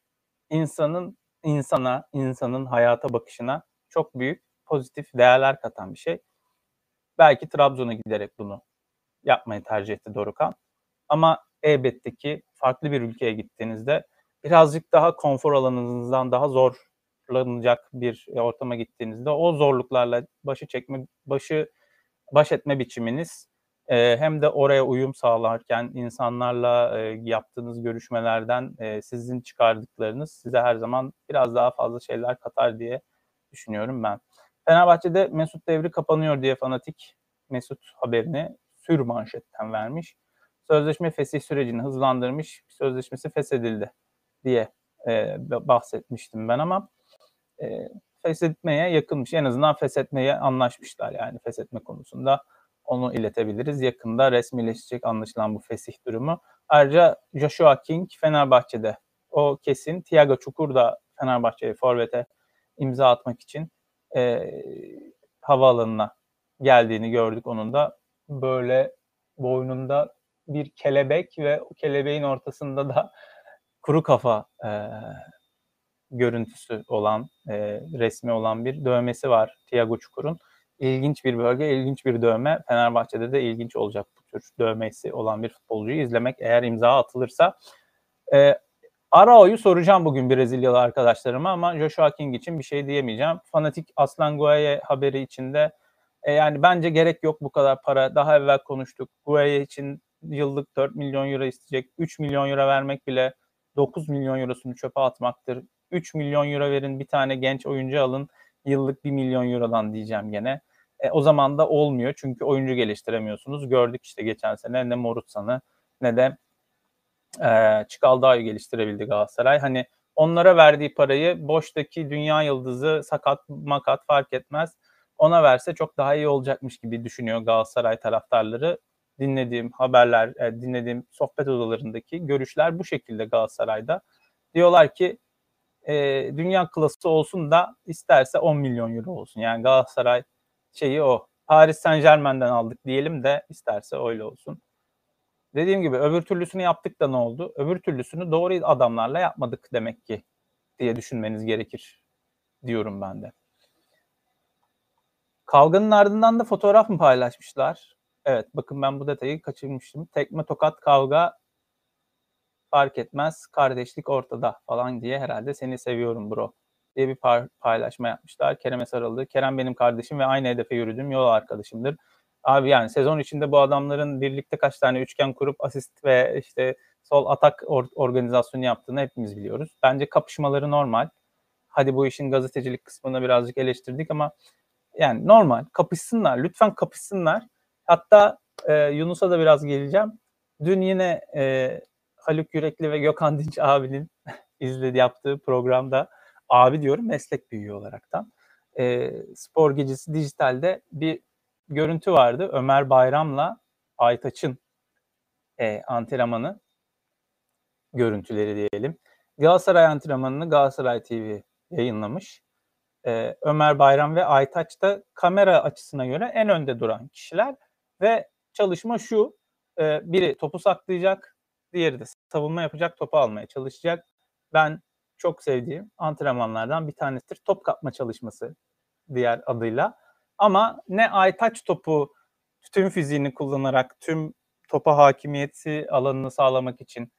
insanın insana, insanın hayata bakışına çok büyük pozitif değerler katan bir şey. Belki Trabzon'a giderek bunu yapmayı tercih etti Dorukan. Ama elbette ki farklı bir ülkeye gittiğinizde birazcık daha konfor alanınızdan daha zorlanacak bir ortama gittiğinizde o zorluklarla başı çekme, başı baş etme biçiminiz e, hem de oraya uyum sağlarken insanlarla e, yaptığınız görüşmelerden e, sizin çıkardıklarınız size her zaman biraz daha fazla şeyler katar diye düşünüyorum ben. Fenerbahçe'de Mesut devri kapanıyor diye fanatik Mesut haberini sür manşetten vermiş. Sözleşme fesih sürecini hızlandırmış, sözleşmesi feshedildi diye e, bahsetmiştim ben ama e, feshetmeye yakınmış. En azından feshetmeye anlaşmışlar yani feshetme konusunda Onu iletebiliriz. Yakında resmileşecek anlaşılan bu fesih durumu. Ayrıca Joshua King Fenerbahçe'de. O kesin. Thiago Çukur da Fenerbahçe'ye forvete imza atmak için e, havaalanına geldiğini gördük onun da. Böyle boynunda bir kelebek ve o kelebeğin ortasında da kuru kafa e, görüntüsü olan, e, resmi olan bir dövmesi var Thiago Çukur'un. İlginç bir bölge, ilginç bir dövme. Fenerbahçe'de de ilginç olacak bu tür dövmesi olan bir futbolcuyu izlemek eğer imza atılırsa. E, Arao'yu soracağım bugün Brezilyalı arkadaşlarıma ama Joshua King için bir şey diyemeyeceğim. Fanatik Aslan Gueye haberi içinde e, yani bence gerek yok bu kadar para. Daha evvel konuştuk. Gueye için yıllık 4 milyon euro isteyecek. 3 milyon euro vermek bile 9 milyon eurosunu çöpe atmaktır. 3 milyon euro verin bir tane genç oyuncu alın yıllık 1 milyon eurodan diyeceğim gene. E, o zaman da olmuyor çünkü oyuncu geliştiremiyorsunuz. Gördük işte geçen sene ne Morutsan'ı ne de e, Çikaldağ'ı geliştirebildi Galatasaray. Hani onlara verdiği parayı boştaki dünya yıldızı sakat makat fark etmez. Ona verse çok daha iyi olacakmış gibi düşünüyor Galatasaray taraftarları. Dinlediğim haberler, e, dinlediğim sohbet odalarındaki görüşler bu şekilde Galatasaray'da. Diyorlar ki e, dünya klası olsun da isterse 10 milyon euro olsun. Yani Galatasaray şeyi o. Paris Saint Germain'den aldık diyelim de isterse öyle olsun. Dediğim gibi öbür türlüsünü yaptık da ne oldu? Öbür türlüsünü doğru adamlarla yapmadık demek ki diye düşünmeniz gerekir diyorum ben de. Kavganın ardından da fotoğraf mı paylaşmışlar? Evet bakın ben bu detayı kaçırmıştım. Tekme tokat kavga fark etmez kardeşlik ortada falan diye herhalde seni seviyorum bro diye bir paylaşma yapmışlar. Kerem'e sarıldı. Kerem benim kardeşim ve aynı hedefe yürüdüğüm yol arkadaşımdır. Abi yani sezon içinde bu adamların birlikte kaç tane üçgen kurup asist ve işte sol atak or- organizasyonu yaptığını hepimiz biliyoruz. Bence kapışmaları normal. Hadi bu işin gazetecilik kısmını birazcık eleştirdik ama yani normal. Kapışsınlar. Lütfen kapışsınlar. Hatta e, Yunus'a da biraz geleceğim. Dün yine e, Haluk Yürekli ve Gökhan Dinç abinin izledi yaptığı programda abi diyorum meslek büyüğü olaraktan. E, Spor Gecesi Dijital'de bir görüntü vardı. Ömer Bayram'la Aytaç'ın e, antrenmanı görüntüleri diyelim. Galatasaray antrenmanını Galatasaray TV yayınlamış. Ee, Ömer Bayram ve Aytaç da kamera açısına göre en önde duran kişiler ve çalışma şu. E, biri topu saklayacak, diğeri de savunma yapacak, topu almaya çalışacak. Ben çok sevdiğim antrenmanlardan bir tanesidir. Top kapma çalışması diğer adıyla. Ama ne Aytaç topu tüm fiziğini kullanarak tüm topa hakimiyeti alanını sağlamak için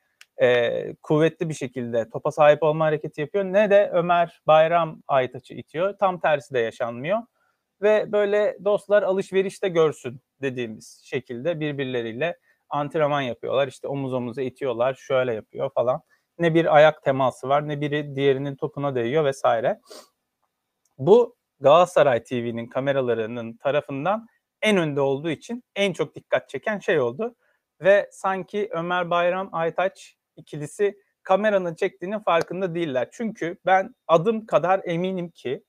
e, kuvvetli bir şekilde topa sahip olma hareketi yapıyor ne de Ömer Bayram Aytaç'ı itiyor. Tam tersi de yaşanmıyor. Ve böyle dostlar alışverişte görsün dediğimiz şekilde birbirleriyle antrenman yapıyorlar. İşte omuz omuza itiyorlar, şöyle yapıyor falan. Ne bir ayak teması var, ne biri diğerinin topuna değiyor vesaire. Bu Galatasaray TV'nin kameralarının tarafından en önde olduğu için en çok dikkat çeken şey oldu. Ve sanki Ömer Bayram Aytaç ikilisi kameranın çektiğinin farkında değiller. Çünkü ben adım kadar eminim ki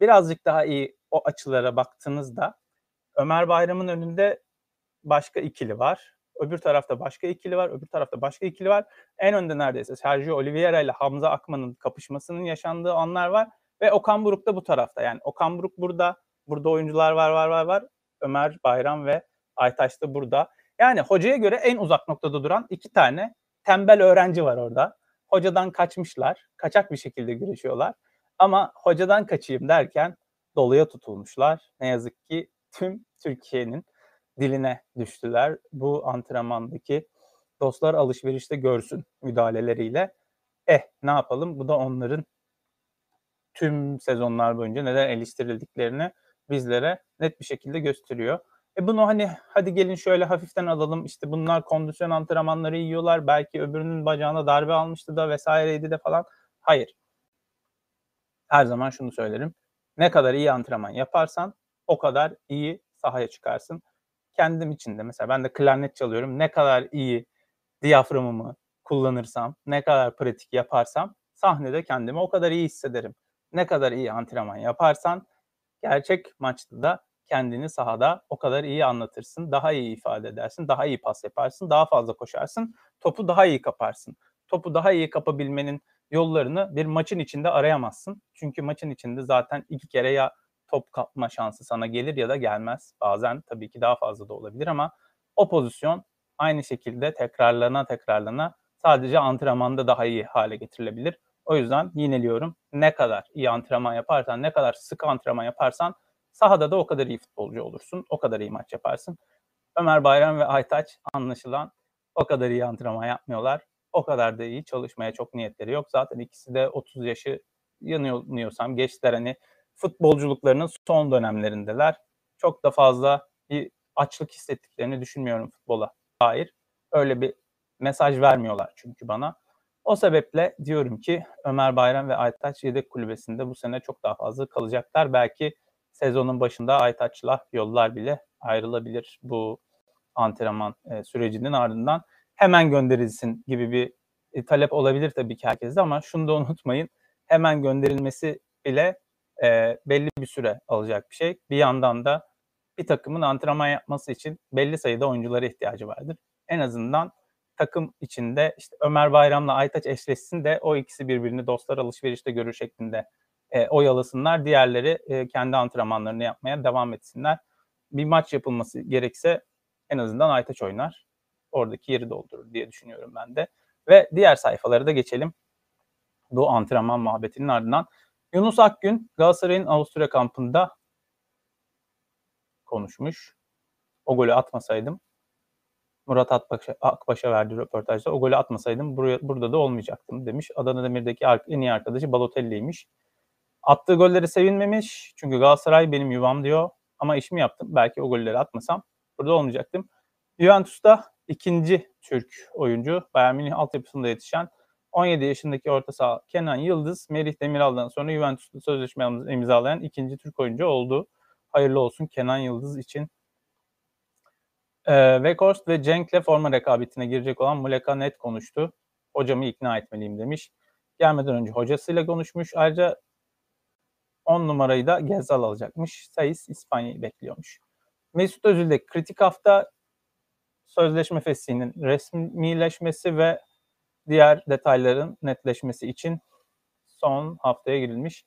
birazcık daha iyi o açılara baktığınızda Ömer Bayram'ın önünde başka ikili var. Öbür tarafta başka ikili var. Öbür tarafta başka ikili var. En önde neredeyse Sergio Oliveira ile Hamza Akman'ın kapışmasının yaşandığı anlar var. Ve Okan Buruk da bu tarafta. Yani Okan Buruk burada. Burada oyuncular var var var var. Ömer Bayram ve Aytaş da burada. Yani hocaya göre en uzak noktada duran iki tane tembel öğrenci var orada. Hocadan kaçmışlar. Kaçak bir şekilde güreşiyorlar. Ama hocadan kaçayım derken doluya tutulmuşlar. Ne yazık ki tüm Türkiye'nin diline düştüler. Bu antrenmandaki dostlar alışverişte görsün müdahaleleriyle. Eh ne yapalım? Bu da onların tüm sezonlar boyunca neden eleştirildiklerini bizlere net bir şekilde gösteriyor. E bunu hani hadi gelin şöyle hafiften alalım işte bunlar kondisyon antrenmanları yiyorlar belki öbürünün bacağına darbe almıştı da vesaireydi de falan. Hayır. Her zaman şunu söylerim. Ne kadar iyi antrenman yaparsan o kadar iyi sahaya çıkarsın. Kendim için de mesela ben de klarnet çalıyorum. Ne kadar iyi diyaframımı kullanırsam, ne kadar pratik yaparsam sahnede kendimi o kadar iyi hissederim. Ne kadar iyi antrenman yaparsan gerçek maçta da kendini sahada o kadar iyi anlatırsın, daha iyi ifade edersin, daha iyi pas yaparsın, daha fazla koşarsın, topu daha iyi kaparsın. Topu daha iyi kapabilmenin yollarını bir maçın içinde arayamazsın. Çünkü maçın içinde zaten iki kere ya top kapma şansı sana gelir ya da gelmez. Bazen tabii ki daha fazla da olabilir ama o pozisyon aynı şekilde tekrarlana tekrarlana sadece antrenmanda daha iyi hale getirilebilir. O yüzden yineliyorum. Ne kadar iyi antrenman yaparsan, ne kadar sık antrenman yaparsan sahada da o kadar iyi futbolcu olursun. O kadar iyi maç yaparsın. Ömer Bayram ve Aytaç anlaşılan o kadar iyi antrenman yapmıyorlar. O kadar da iyi çalışmaya çok niyetleri yok. Zaten ikisi de 30 yaşı yanıyorsam geçtiler hani futbolculuklarının son dönemlerindeler. Çok da fazla bir açlık hissettiklerini düşünmüyorum futbola dair. Öyle bir mesaj vermiyorlar çünkü bana. O sebeple diyorum ki Ömer Bayram ve Aytaç yedek kulübesinde bu sene çok daha fazla kalacaklar. Belki sezonun başında Aytaç'la yollar bile ayrılabilir bu antrenman e, sürecinin ardından. Hemen gönderilsin gibi bir e, talep olabilir tabii ki herkeste ama şunu da unutmayın. Hemen gönderilmesi bile e, belli bir süre alacak bir şey. Bir yandan da bir takımın antrenman yapması için belli sayıda oyunculara ihtiyacı vardır. En azından takım içinde işte Ömer Bayram'la Aytaç eşleşsin de o ikisi birbirini dostlar alışverişte görür şeklinde e, oyalasınlar. Diğerleri e, kendi antrenmanlarını yapmaya devam etsinler. Bir maç yapılması gerekse en azından Aytaç oynar. Oradaki yeri doldurur diye düşünüyorum ben de. Ve diğer sayfaları da geçelim. Bu antrenman muhabbetinin ardından. Yunus Akgün Galatasaray'ın Avusturya kampında konuşmuş. O golü atmasaydım Murat Akbaş'a, Akbaş'a verdiği röportajda o golü atmasaydım buraya, burada da olmayacaktım demiş. Adana Demir'deki en iyi arkadaşı Balotelli'ymiş. Attığı golleri sevinmemiş. Çünkü Galatasaray benim yuvam diyor. Ama işimi yaptım. Belki o golleri atmasam burada olmayacaktım. Juventus'ta ikinci Türk oyuncu. Bayern Münih altyapısında yetişen 17 yaşındaki orta saha Kenan Yıldız, Merih Demiral'dan sonra Juventus'ta sözleşme imzalayan ikinci Türk oyuncu oldu. Hayırlı olsun Kenan Yıldız için. Ee, ve Cenk'le forma rekabetine girecek olan Muleka net konuştu. Hocamı ikna etmeliyim demiş. Gelmeden önce hocasıyla konuşmuş. Ayrıca 10 numarayı da Gezzal alacakmış. Sayıs İspanya'yı bekliyormuş. Mesut Özil'de kritik hafta sözleşme feshinin resmileşmesi ve diğer detayların netleşmesi için son haftaya girilmiş.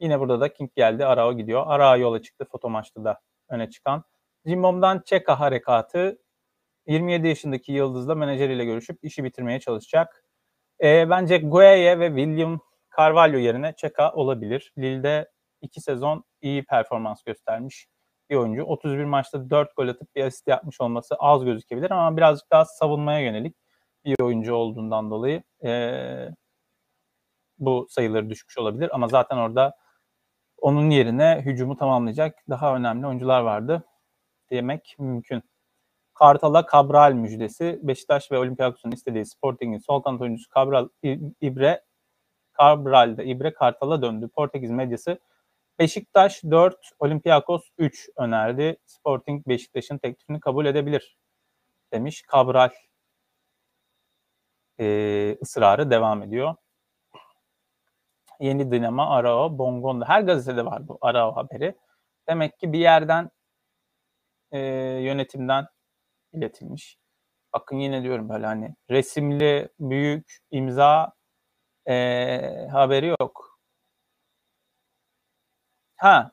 Yine burada da King geldi. Arao gidiyor. Arao yola çıktı. Foto maçta da öne çıkan. Jimbom'dan Çeka harekatı 27 yaşındaki Yıldız'la menajeriyle görüşüp işi bitirmeye çalışacak. E, bence Gueye ve William Carvalho yerine Çeka olabilir. Lille'de iki sezon iyi performans göstermiş bir oyuncu. 31 maçta 4 gol atıp bir asist yapmış olması az gözükebilir ama birazcık daha savunmaya yönelik bir oyuncu olduğundan dolayı e, bu sayıları düşmüş olabilir. Ama zaten orada onun yerine hücumu tamamlayacak daha önemli oyuncular vardı demek mümkün. Kartal'a Cabral müjdesi. Beşiktaş ve Olympiakos'un istediği Sporting'in sol kanat oyuncusu Cabral İbre Cabral'de İbre Kartal'a döndü. Portekiz medyası Beşiktaş 4, Olympiakos 3 önerdi. Sporting Beşiktaş'ın teklifini kabul edebilir demiş. Cabral e, ısrarı devam ediyor. Yeni Dinamo, Arao, Bongonda. Her gazetede var bu Arao haberi. Demek ki bir yerden e, yönetimden iletilmiş. Bakın yine diyorum böyle hani resimli büyük imza e, haberi yok. Ha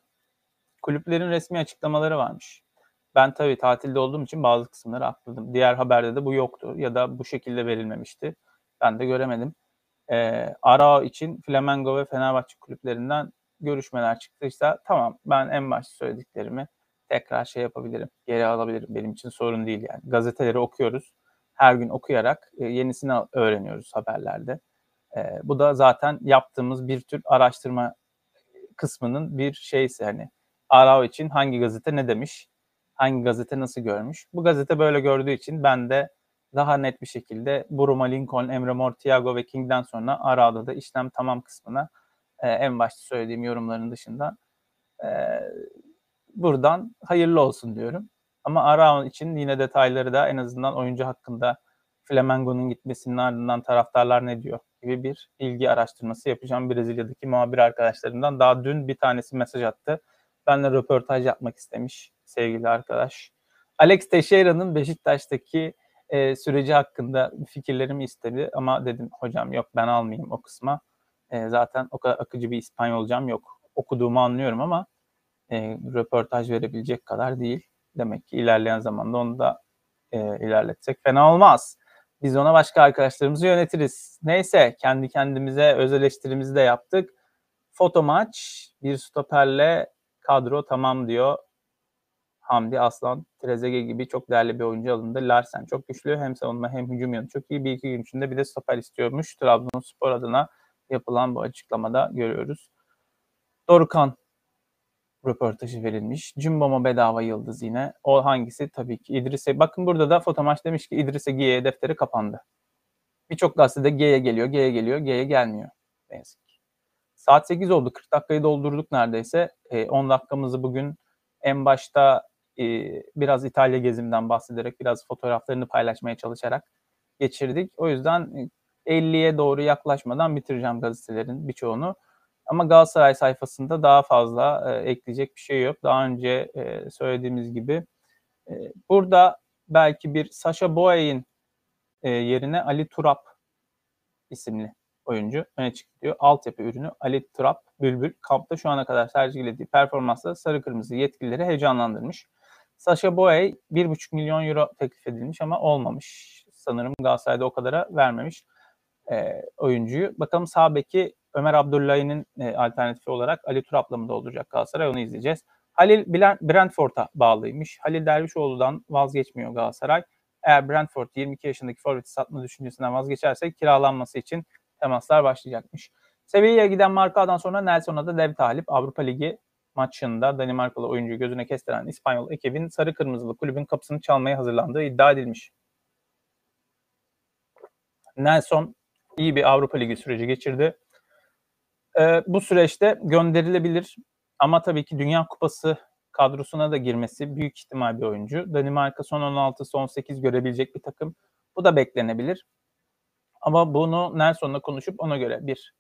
kulüplerin resmi açıklamaları varmış. Ben tabii tatilde olduğum için bazı kısımları atladım. Diğer haberde de bu yoktu ya da bu şekilde verilmemişti. Ben de göremedim. Ee, Arao için Flamengo ve Fenerbahçe kulüplerinden görüşmeler çıktıysa tamam ben en başta söylediklerimi tekrar şey yapabilirim, geri alabilirim. Benim için sorun değil yani. Gazeteleri okuyoruz. Her gün okuyarak e, yenisini öğreniyoruz haberlerde. E, bu da zaten yaptığımız bir tür araştırma kısmının bir şeysi hani Arao için hangi gazete ne demiş, hangi gazete nasıl görmüş. Bu gazete böyle gördüğü için ben de daha net bir şekilde Buruma, Lincoln, Emre Mor, Thiago ve King'den sonra Arao'da da işlem tamam kısmına e, en başta söylediğim yorumların dışında e, buradan hayırlı olsun diyorum. Ama Araon için yine detayları da en azından oyuncu hakkında Flamengo'nun gitmesinin ardından taraftarlar ne diyor gibi bir ilgi araştırması yapacağım Brezilya'daki muhabir arkadaşlarımdan. Daha dün bir tanesi mesaj attı. Benle röportaj yapmak istemiş sevgili arkadaş. Alex Teixeira'nın Beşiktaş'taki e, süreci hakkında fikirlerimi istedi ama dedim hocam yok ben almayayım o kısma. E, zaten o kadar akıcı bir İspanyolcam yok. Okuduğumu anlıyorum ama e, röportaj verebilecek kadar değil. Demek ki ilerleyen zamanda onu da e, ilerletsek fena olmaz. Biz ona başka arkadaşlarımızı yönetiriz. Neyse kendi kendimize öz eleştirimizi de yaptık. Foto maç bir stoperle kadro tamam diyor. Hamdi Aslan, Trezeguet gibi çok değerli bir oyuncu alındı. Larsen çok güçlü. Hem savunma hem hücum yönü çok iyi. Bir iki gün içinde bir de stoper istiyormuş. Trabzonspor adına yapılan bu açıklamada görüyoruz. Dorukan röportajı verilmiş. Jumbo'ma bedava yıldız yine. O hangisi? Tabii ki İdris'e. Bakın burada da fotomaç demiş ki İdris'e G'ye defteri kapandı. Birçok gazetede G'ye geliyor, G'ye geliyor, G'ye gelmiyor. Ne yazık. Saat 8 oldu. 40 dakikayı doldurduk neredeyse. E, 10 dakikamızı bugün en başta e, biraz İtalya gezimden bahsederek, biraz fotoğraflarını paylaşmaya çalışarak geçirdik. O yüzden 50'ye doğru yaklaşmadan bitireceğim gazetelerin birçoğunu. Ama Galatasaray sayfasında daha fazla e, ekleyecek bir şey yok. Daha önce e, söylediğimiz gibi e, burada belki bir Sasha Boey'in e, yerine Ali Turap isimli oyuncu öne çıktı diyor. Altyapı ürünü Ali Turap Bülbül kampta şu ana kadar sergilediği performansla sarı kırmızı yetkilileri heyecanlandırmış. Sasha Boey 1,5 milyon euro teklif edilmiş ama olmamış. Sanırım Galatasaray'da o kadara vermemiş e, oyuncuyu. Bakalım sağ beki Ömer Abdullahi'nin e, alternatifi olarak Ali Turap'la mı dolduracak Galatasaray onu izleyeceğiz. Halil Brentford'a bağlıymış. Halil Dervişoğlu'dan vazgeçmiyor Galatasaray. Eğer Brentford 22 yaşındaki forveti satma düşüncesinden vazgeçerse kiralanması için temaslar başlayacakmış. Sevilla'ya giden Marka'dan sonra Nelson'a da dev talip Avrupa Ligi maçında Danimarkalı oyuncuyu gözüne kestiren İspanyol ekibin sarı kırmızılı kulübün kapısını çalmaya hazırlandığı iddia edilmiş. Nelson iyi bir Avrupa Ligi süreci geçirdi. Ee, bu süreçte gönderilebilir ama tabii ki Dünya Kupası kadrosuna da girmesi büyük ihtimal bir oyuncu. Danimarka son 16, son 8 görebilecek bir takım. Bu da beklenebilir. Ama bunu Nelson'la konuşup ona göre bir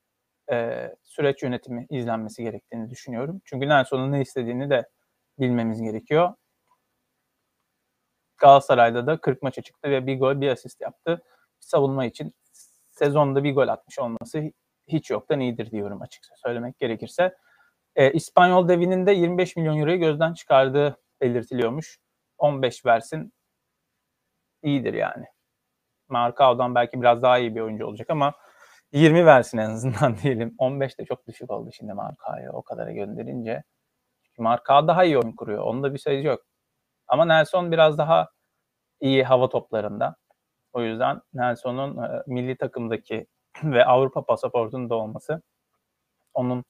e, süreç yönetimi izlenmesi gerektiğini düşünüyorum. Çünkü Nelson'un ne istediğini de bilmemiz gerekiyor. Galatasaray'da da 40 maça çıktı ve bir gol bir asist yaptı. Savunma için sezonda bir gol atmış olması hiç yoktan iyidir diyorum açıkça söylemek gerekirse. E, İspanyol devinin de 25 milyon euroyu gözden çıkardığı belirtiliyormuş. 15 versin iyidir yani. Markao'dan belki biraz daha iyi bir oyuncu olacak ama 20 versin en azından diyelim. 15 de çok düşük oldu şimdi Markao'ya o kadara gönderince. Markao daha iyi oyun kuruyor. Onda bir sayıcı yok. Ama Nelson biraz daha iyi hava toplarında. O yüzden Nelson'un e, milli takımdaki ve Avrupa pasaportunun da olması onun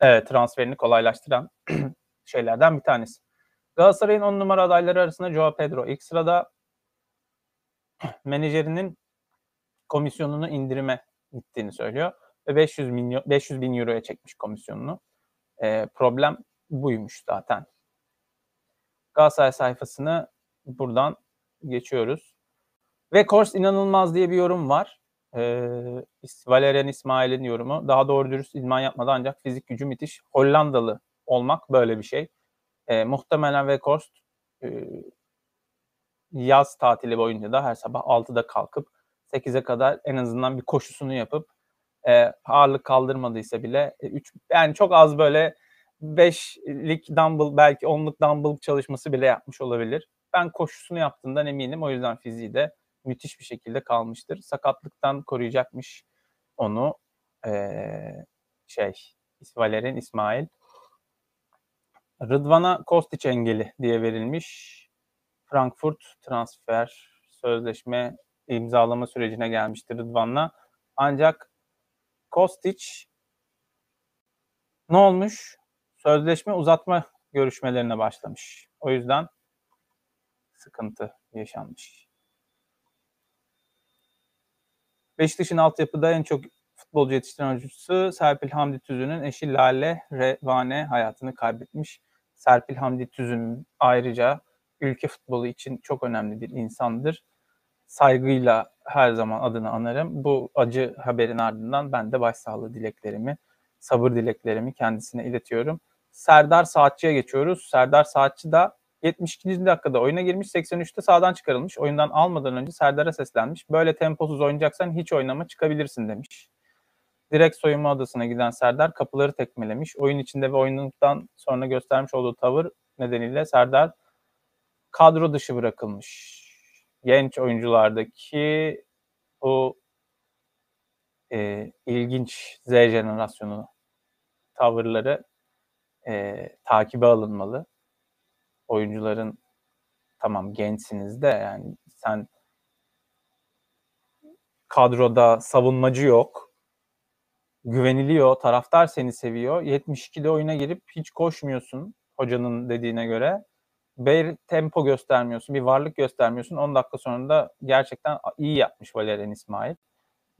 e, transferini kolaylaştıran şeylerden bir tanesi. Galatasaray'ın 10 numara adayları arasında Joao Pedro ilk sırada menajerinin komisyonunu indirime gittiğini söylüyor ve 500 milyon 500 bin euroya çekmiş komisyonunu. E, problem buymuş zaten. Galatasaray sayfasını buradan geçiyoruz. Ve Kors inanılmaz diye bir yorum var. Ee, Valerian İsmail'in yorumu. Daha doğru dürüst idman yapmadı ancak fizik gücü müthiş. Hollandalı olmak böyle bir şey. Ee, muhtemelen Weghorst e, yaz tatili boyunca da her sabah 6'da kalkıp 8'e kadar en azından bir koşusunu yapıp e, ağırlık kaldırmadıysa bile 3 e, yani çok az böyle 5'lik dumbbell belki 10'luk dumbbell çalışması bile yapmış olabilir. Ben koşusunu yaptığından eminim. O yüzden fiziği de müthiş bir şekilde kalmıştır. Sakatlıktan koruyacakmış onu ee, şey Valerian İsmail. Rıdvan'a Kostiç engeli diye verilmiş. Frankfurt transfer sözleşme imzalama sürecine gelmiştir Rıdvan'la. Ancak Kostiç ne olmuş? Sözleşme uzatma görüşmelerine başlamış. O yüzden sıkıntı yaşanmış. Beşiktaş'ın altyapıda en çok futbolcu yetiştiren oyuncusu Serpil Hamdi Tüzün'ün eşi Lale Revane hayatını kaybetmiş. Serpil Hamdi Tüzün ayrıca ülke futbolu için çok önemli bir insandır. Saygıyla her zaman adını anarım. Bu acı haberin ardından ben de başsağlığı dileklerimi, sabır dileklerimi kendisine iletiyorum. Serdar Saatçı'ya geçiyoruz. Serdar Saatçı da 72. dakikada oyuna girmiş. 83'te sağdan çıkarılmış. Oyundan almadan önce Serdar'a seslenmiş. Böyle temposuz oynayacaksan hiç oynama çıkabilirsin demiş. Direkt soyunma odasına giden Serdar kapıları tekmelemiş. Oyun içinde ve oyundan sonra göstermiş olduğu tavır nedeniyle Serdar kadro dışı bırakılmış. Genç oyunculardaki bu e, ilginç Z jenerasyonu tavırları e, takibe alınmalı. Oyuncuların tamam gençsiniz de yani sen kadroda savunmacı yok. Güveniliyor. Taraftar seni seviyor. 72'de oyuna girip hiç koşmuyorsun hocanın dediğine göre. Bir tempo göstermiyorsun, bir varlık göstermiyorsun. 10 dakika sonra da gerçekten iyi yapmış Valerian İsmail.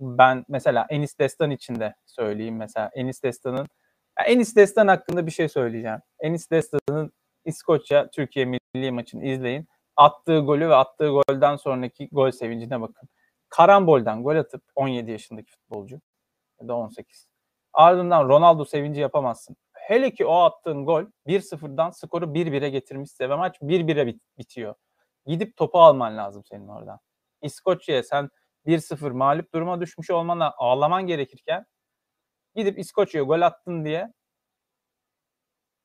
Ben mesela Enis Destan için de söyleyeyim mesela Enis Destan'ın Enis Destan hakkında bir şey söyleyeceğim. Enis Destan'ın İskoçya Türkiye milli maçını izleyin. Attığı golü ve attığı golden sonraki gol sevincine bakın. Karambolden gol atıp 17 yaşındaki futbolcu ya da 18. Ardından Ronaldo sevinci yapamazsın. Hele ki o attığın gol 1-0'dan skoru 1-1'e getirmişse ve maç 1-1'e bit- bitiyor. Gidip topu alman lazım senin oradan. İskoçya'ya sen 1-0 mağlup duruma düşmüş olmana ağlaman gerekirken gidip İskoçya'ya gol attın diye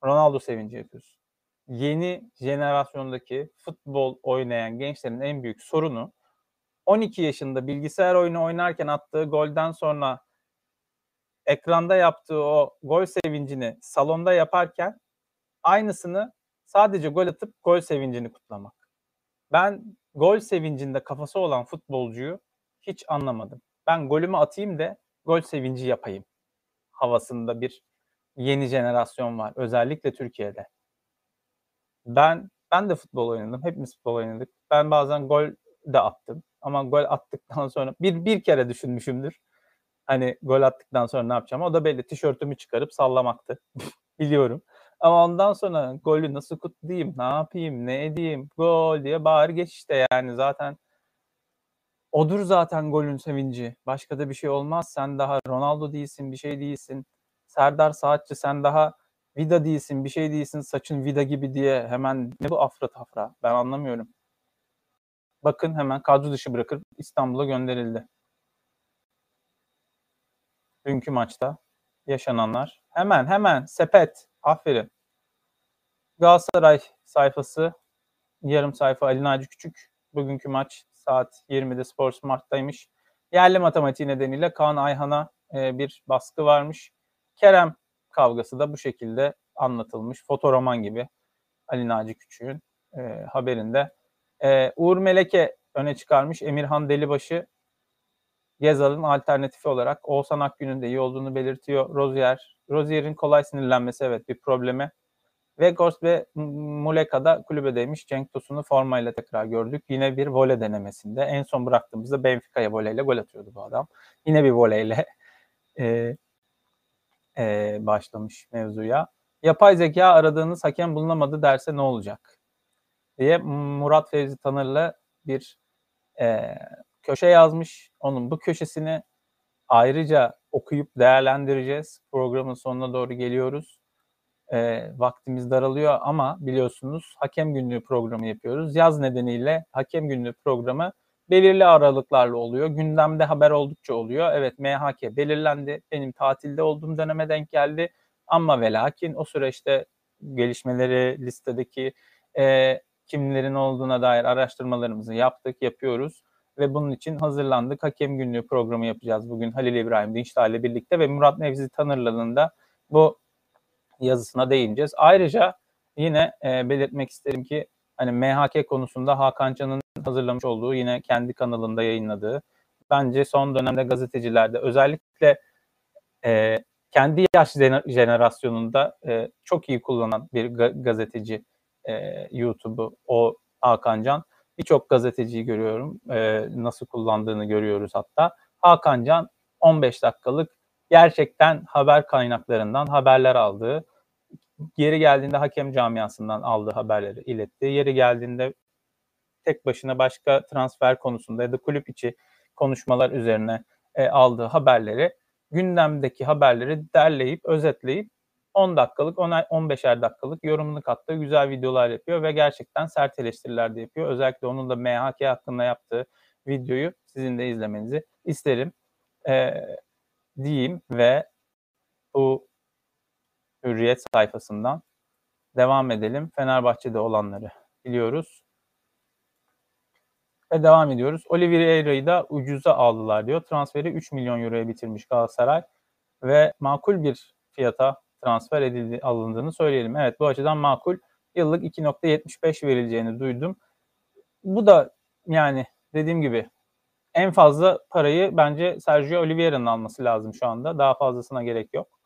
Ronaldo sevinci yapıyorsun. Yeni jenerasyondaki futbol oynayan gençlerin en büyük sorunu 12 yaşında bilgisayar oyunu oynarken attığı golden sonra ekranda yaptığı o gol sevincini salonda yaparken aynısını sadece gol atıp gol sevincini kutlamak. Ben gol sevincinde kafası olan futbolcuyu hiç anlamadım. Ben golümü atayım da gol sevinci yapayım. Havasında bir yeni jenerasyon var. Özellikle Türkiye'de. Ben ben de futbol oynadım. Hepimiz futbol oynadık. Ben bazen gol de attım. Ama gol attıktan sonra bir bir kere düşünmüşümdür. Hani gol attıktan sonra ne yapacağım? O da belli. Tişörtümü çıkarıp sallamaktı. Biliyorum. Ama ondan sonra golü nasıl kutlayayım, ne yapayım, ne edeyim, gol diye bağır geç işte yani zaten odur zaten golün sevinci. Başka da bir şey olmaz. Sen daha Ronaldo değilsin, bir şey değilsin. Serdar Saatçı sen daha Vida değilsin, bir şey değilsin, saçın Vida gibi diye hemen ne bu afra tafra? Ben anlamıyorum. Bakın hemen kadro dışı bırakıp İstanbul'a gönderildi. Dünkü maçta yaşananlar. Hemen hemen sepet. Aferin. Galatasaray sayfası yarım sayfa Ali Naci Küçük. Bugünkü maç saat 20'de Spor Smart'taymış. Yerli matematiği nedeniyle Kaan Ayhan'a e, bir baskı varmış. Kerem kavgası da bu şekilde anlatılmış. Fotoroman gibi Ali Naci Küçük'ün e, haberinde. E, Uğur Meleke öne çıkarmış. Emirhan Delibaşı Gezal'ın alternatifi olarak Oğuzhan Akgün'ün de iyi olduğunu belirtiyor. Rozier, Rozier'in kolay sinirlenmesi evet bir probleme. Vegos ve Muleka'da kulübedeymiş. Cenk Tosun'u formayla tekrar gördük. Yine bir vole denemesinde. En son bıraktığımızda Benfica'ya voleyle gol atıyordu bu adam. Yine bir voleyle e, e, başlamış mevzuya. Yapay zeka aradığınız hakem bulunamadı derse ne olacak? diye Murat Fevzi Tanır'la bir e, köşe yazmış. Onun bu köşesini ayrıca okuyup değerlendireceğiz. Programın sonuna doğru geliyoruz. E, vaktimiz daralıyor ama biliyorsunuz hakem günlüğü programı yapıyoruz. Yaz nedeniyle hakem günlüğü programı belirli aralıklarla oluyor. Gündemde haber oldukça oluyor. Evet MHK belirlendi. Benim tatilde olduğum döneme denk geldi. Ama ve lakin o süreçte gelişmeleri listedeki e, kimlerin olduğuna dair araştırmalarımızı yaptık, yapıyoruz ve bunun için hazırlandık. Hakem günlüğü programı yapacağız bugün Halil İbrahim Dinçler ile birlikte ve Murat Nevzi Tanırlı'nın da bu yazısına değineceğiz. Ayrıca yine e, belirtmek isterim ki hani MHK konusunda Hakan Can'ın hazırlamış olduğu yine kendi kanalında yayınladığı bence son dönemde gazetecilerde özellikle e, kendi yaş jenerasyonunda e, çok iyi kullanan bir ga- gazeteci e, YouTube'u o Hakan Can. Birçok gazeteciyi görüyorum. E, nasıl kullandığını görüyoruz hatta. Hakan Can 15 dakikalık gerçekten haber kaynaklarından haberler aldığı, yeri geldiğinde hakem camiasından aldığı haberleri iletti. Yeri geldiğinde tek başına başka transfer konusunda ya da kulüp içi konuşmalar üzerine e, aldığı haberleri, gündemdeki haberleri derleyip, özetleyip 10 dakikalık, 15'er dakikalık yorumunu kattığı güzel videolar yapıyor ve gerçekten sert eleştiriler de yapıyor. Özellikle onun da MHK hakkında yaptığı videoyu sizin de izlemenizi isterim. Ee, diyeyim ve bu Hürriyet sayfasından devam edelim. Fenerbahçe'de olanları biliyoruz. Ve devam ediyoruz. Oliveira'yı da ucuza aldılar diyor. Transferi 3 milyon euroya bitirmiş Galatasaray ve makul bir fiyata transfer edildi, alındığını söyleyelim. Evet bu açıdan makul. Yıllık 2.75 verileceğini duydum. Bu da yani dediğim gibi en fazla parayı bence Sergio Oliveira'nın alması lazım şu anda. Daha fazlasına gerek yok.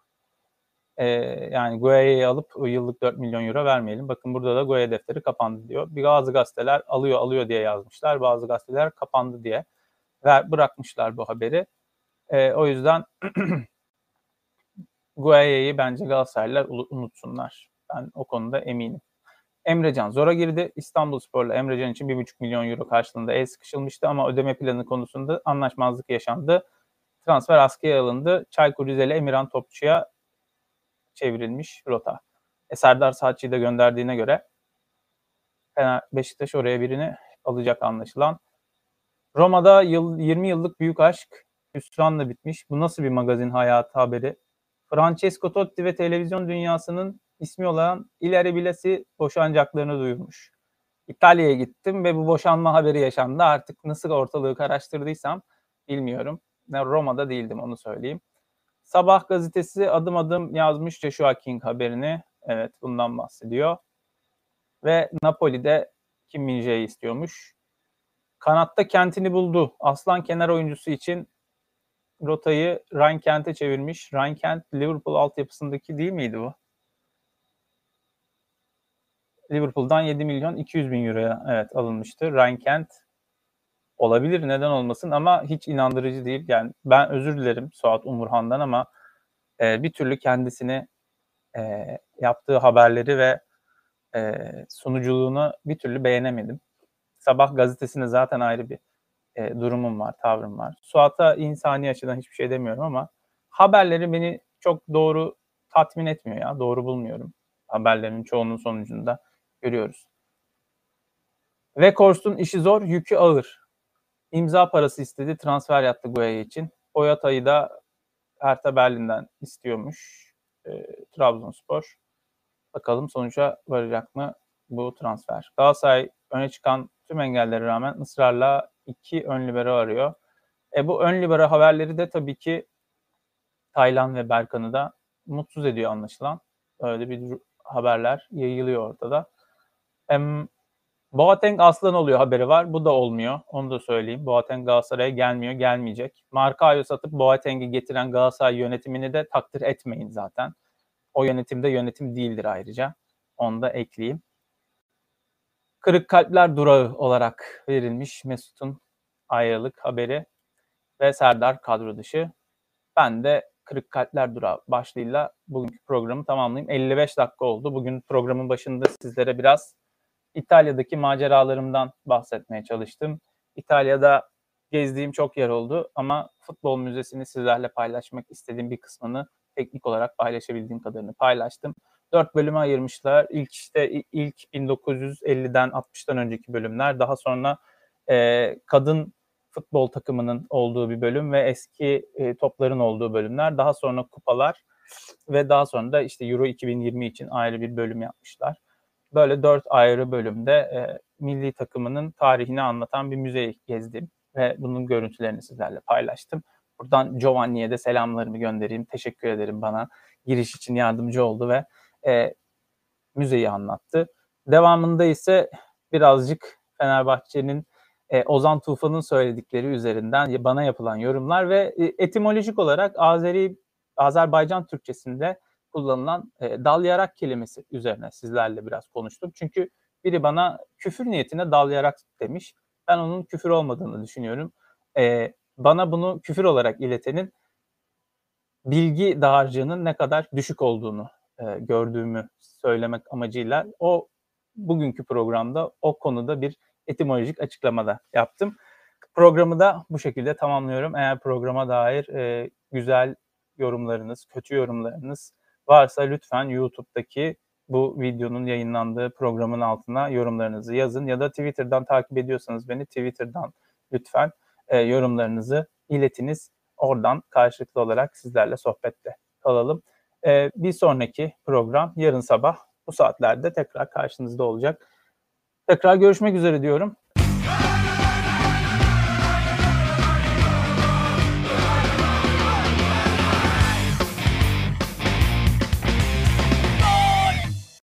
Ee, yani Guaya'yı alıp yıllık 4 milyon euro vermeyelim. Bakın burada da Guaya defteri kapandı diyor. Bir bazı gazeteler alıyor alıyor diye yazmışlar. Bazı gazeteler kapandı diye ver, bırakmışlar bu haberi. Ee, o yüzden Guaya'yı bence Galatasaraylılar unutsunlar. Ben o konuda eminim. Emrecan zora girdi. İstanbul Spor'la Emrecan için 1,5 milyon euro karşılığında el sıkışılmıştı ama ödeme planı konusunda anlaşmazlık yaşandı. Transfer askıya alındı. Çaykur Rizeli Emirhan Topçu'ya çevrilmiş rota. E, Serdar Saatçı'yı da gönderdiğine göre Beşiktaş oraya birini alacak anlaşılan. Roma'da yıl, 20 yıllık büyük aşk hüsranla bitmiş. Bu nasıl bir magazin hayatı haberi? Francesco Totti ve televizyon dünyasının ismi olan İleri Bilesi boşanacaklarını duyurmuş. İtalya'ya gittim ve bu boşanma haberi yaşandı. Artık nasıl ortalığı karıştırdıysam bilmiyorum. Ne Roma'da değildim onu söyleyeyim. Sabah gazetesi adım adım yazmış Joshua King haberini. Evet bundan bahsediyor. Ve Napoli'de Kim Min istiyormuş. Kanatta kentini buldu. Aslan kenar oyuncusu için rotayı Ryan Kent'e çevirmiş. Ryan Kent Liverpool altyapısındaki değil miydi bu? Liverpool'dan 7 milyon 200 bin euroya evet alınmıştı. Ryan Kent olabilir neden olmasın ama hiç inandırıcı değil. Yani ben özür dilerim Suat Umurhan'dan ama e, bir türlü kendisini e, yaptığı haberleri ve e, sunuculuğunu bir türlü beğenemedim. Sabah gazetesinde zaten ayrı bir e, durumum var, tavrım var. Suat'a insani açıdan hiçbir şey demiyorum ama haberleri beni çok doğru tatmin etmiyor ya. Doğru bulmuyorum. Haberlerin çoğunun sonucunda görüyoruz. Weghorst'un işi zor, yükü ağır. İmza parası istedi, transfer yaptı Guaya için. Boyata'yı da Hertha Berlin'den istiyormuş e, Trabzonspor. Bakalım sonuca varacak mı bu transfer. Galatasaray öne çıkan tüm engellere rağmen ısrarla iki ön libero arıyor. E, bu ön libero haberleri de tabii ki Taylan ve Berkan'ı da mutsuz ediyor anlaşılan. Öyle bir haberler yayılıyor ortada. Em, Boateng aslan oluyor haberi var. Bu da olmuyor. Onu da söyleyeyim. Boateng Galatasaray'a gelmiyor, gelmeyecek. Markao'yu satıp Boateng'i getiren Galatasaray yönetimini de takdir etmeyin zaten. O yönetimde yönetim değildir ayrıca. Onu da ekleyeyim. Kırık Kalpler Durağı olarak verilmiş Mesut'un ayrılık haberi ve Serdar kadro dışı. Ben de Kırık Kalpler Durağı başlığıyla bugünkü programı tamamlayayım. 55 dakika oldu. Bugün programın başında sizlere biraz İtalya'daki maceralarımdan bahsetmeye çalıştım. İtalya'da gezdiğim çok yer oldu ama futbol müzesini sizlerle paylaşmak istediğim bir kısmını teknik olarak paylaşabildiğim kadarını paylaştım. Dört bölüme ayırmışlar. İlk işte ilk 1950'den 60'tan önceki bölümler. Daha sonra e, kadın futbol takımının olduğu bir bölüm ve eski e, topların olduğu bölümler. Daha sonra kupalar ve daha sonra da işte Euro 2020 için ayrı bir bölüm yapmışlar. Böyle dört ayrı bölümde e, milli takımının tarihini anlatan bir müze gezdim ve bunun görüntülerini sizlerle paylaştım. Buradan Giovanni'ye de selamlarımı göndereyim. Teşekkür ederim bana giriş için yardımcı oldu ve e, müzeyi anlattı. Devamında ise birazcık Fenerbahçe'nin e, Ozan Tufan'ın söyledikleri üzerinden bana yapılan yorumlar ve e, etimolojik olarak Azeri Azerbaycan Türkçesinde kullanılan e, dalyarak kelimesi üzerine sizlerle biraz konuştum. Çünkü biri bana küfür niyetine dalyarak demiş. Ben onun küfür olmadığını düşünüyorum. E, bana bunu küfür olarak iletenin bilgi dağarcığının ne kadar düşük olduğunu e, gördüğümü söylemek amacıyla o bugünkü programda o konuda bir etimolojik açıklamada yaptım. Programı da bu şekilde tamamlıyorum. Eğer programa dair e, güzel yorumlarınız, kötü yorumlarınız varsa lütfen YouTube'daki bu videonun yayınlandığı programın altına yorumlarınızı yazın ya da Twitter'dan takip ediyorsanız beni Twitter'dan lütfen e, yorumlarınızı iletiniz. Oradan karşılıklı olarak sizlerle sohbette kalalım. E, bir sonraki program yarın sabah bu saatlerde tekrar karşınızda olacak. Tekrar görüşmek üzere diyorum.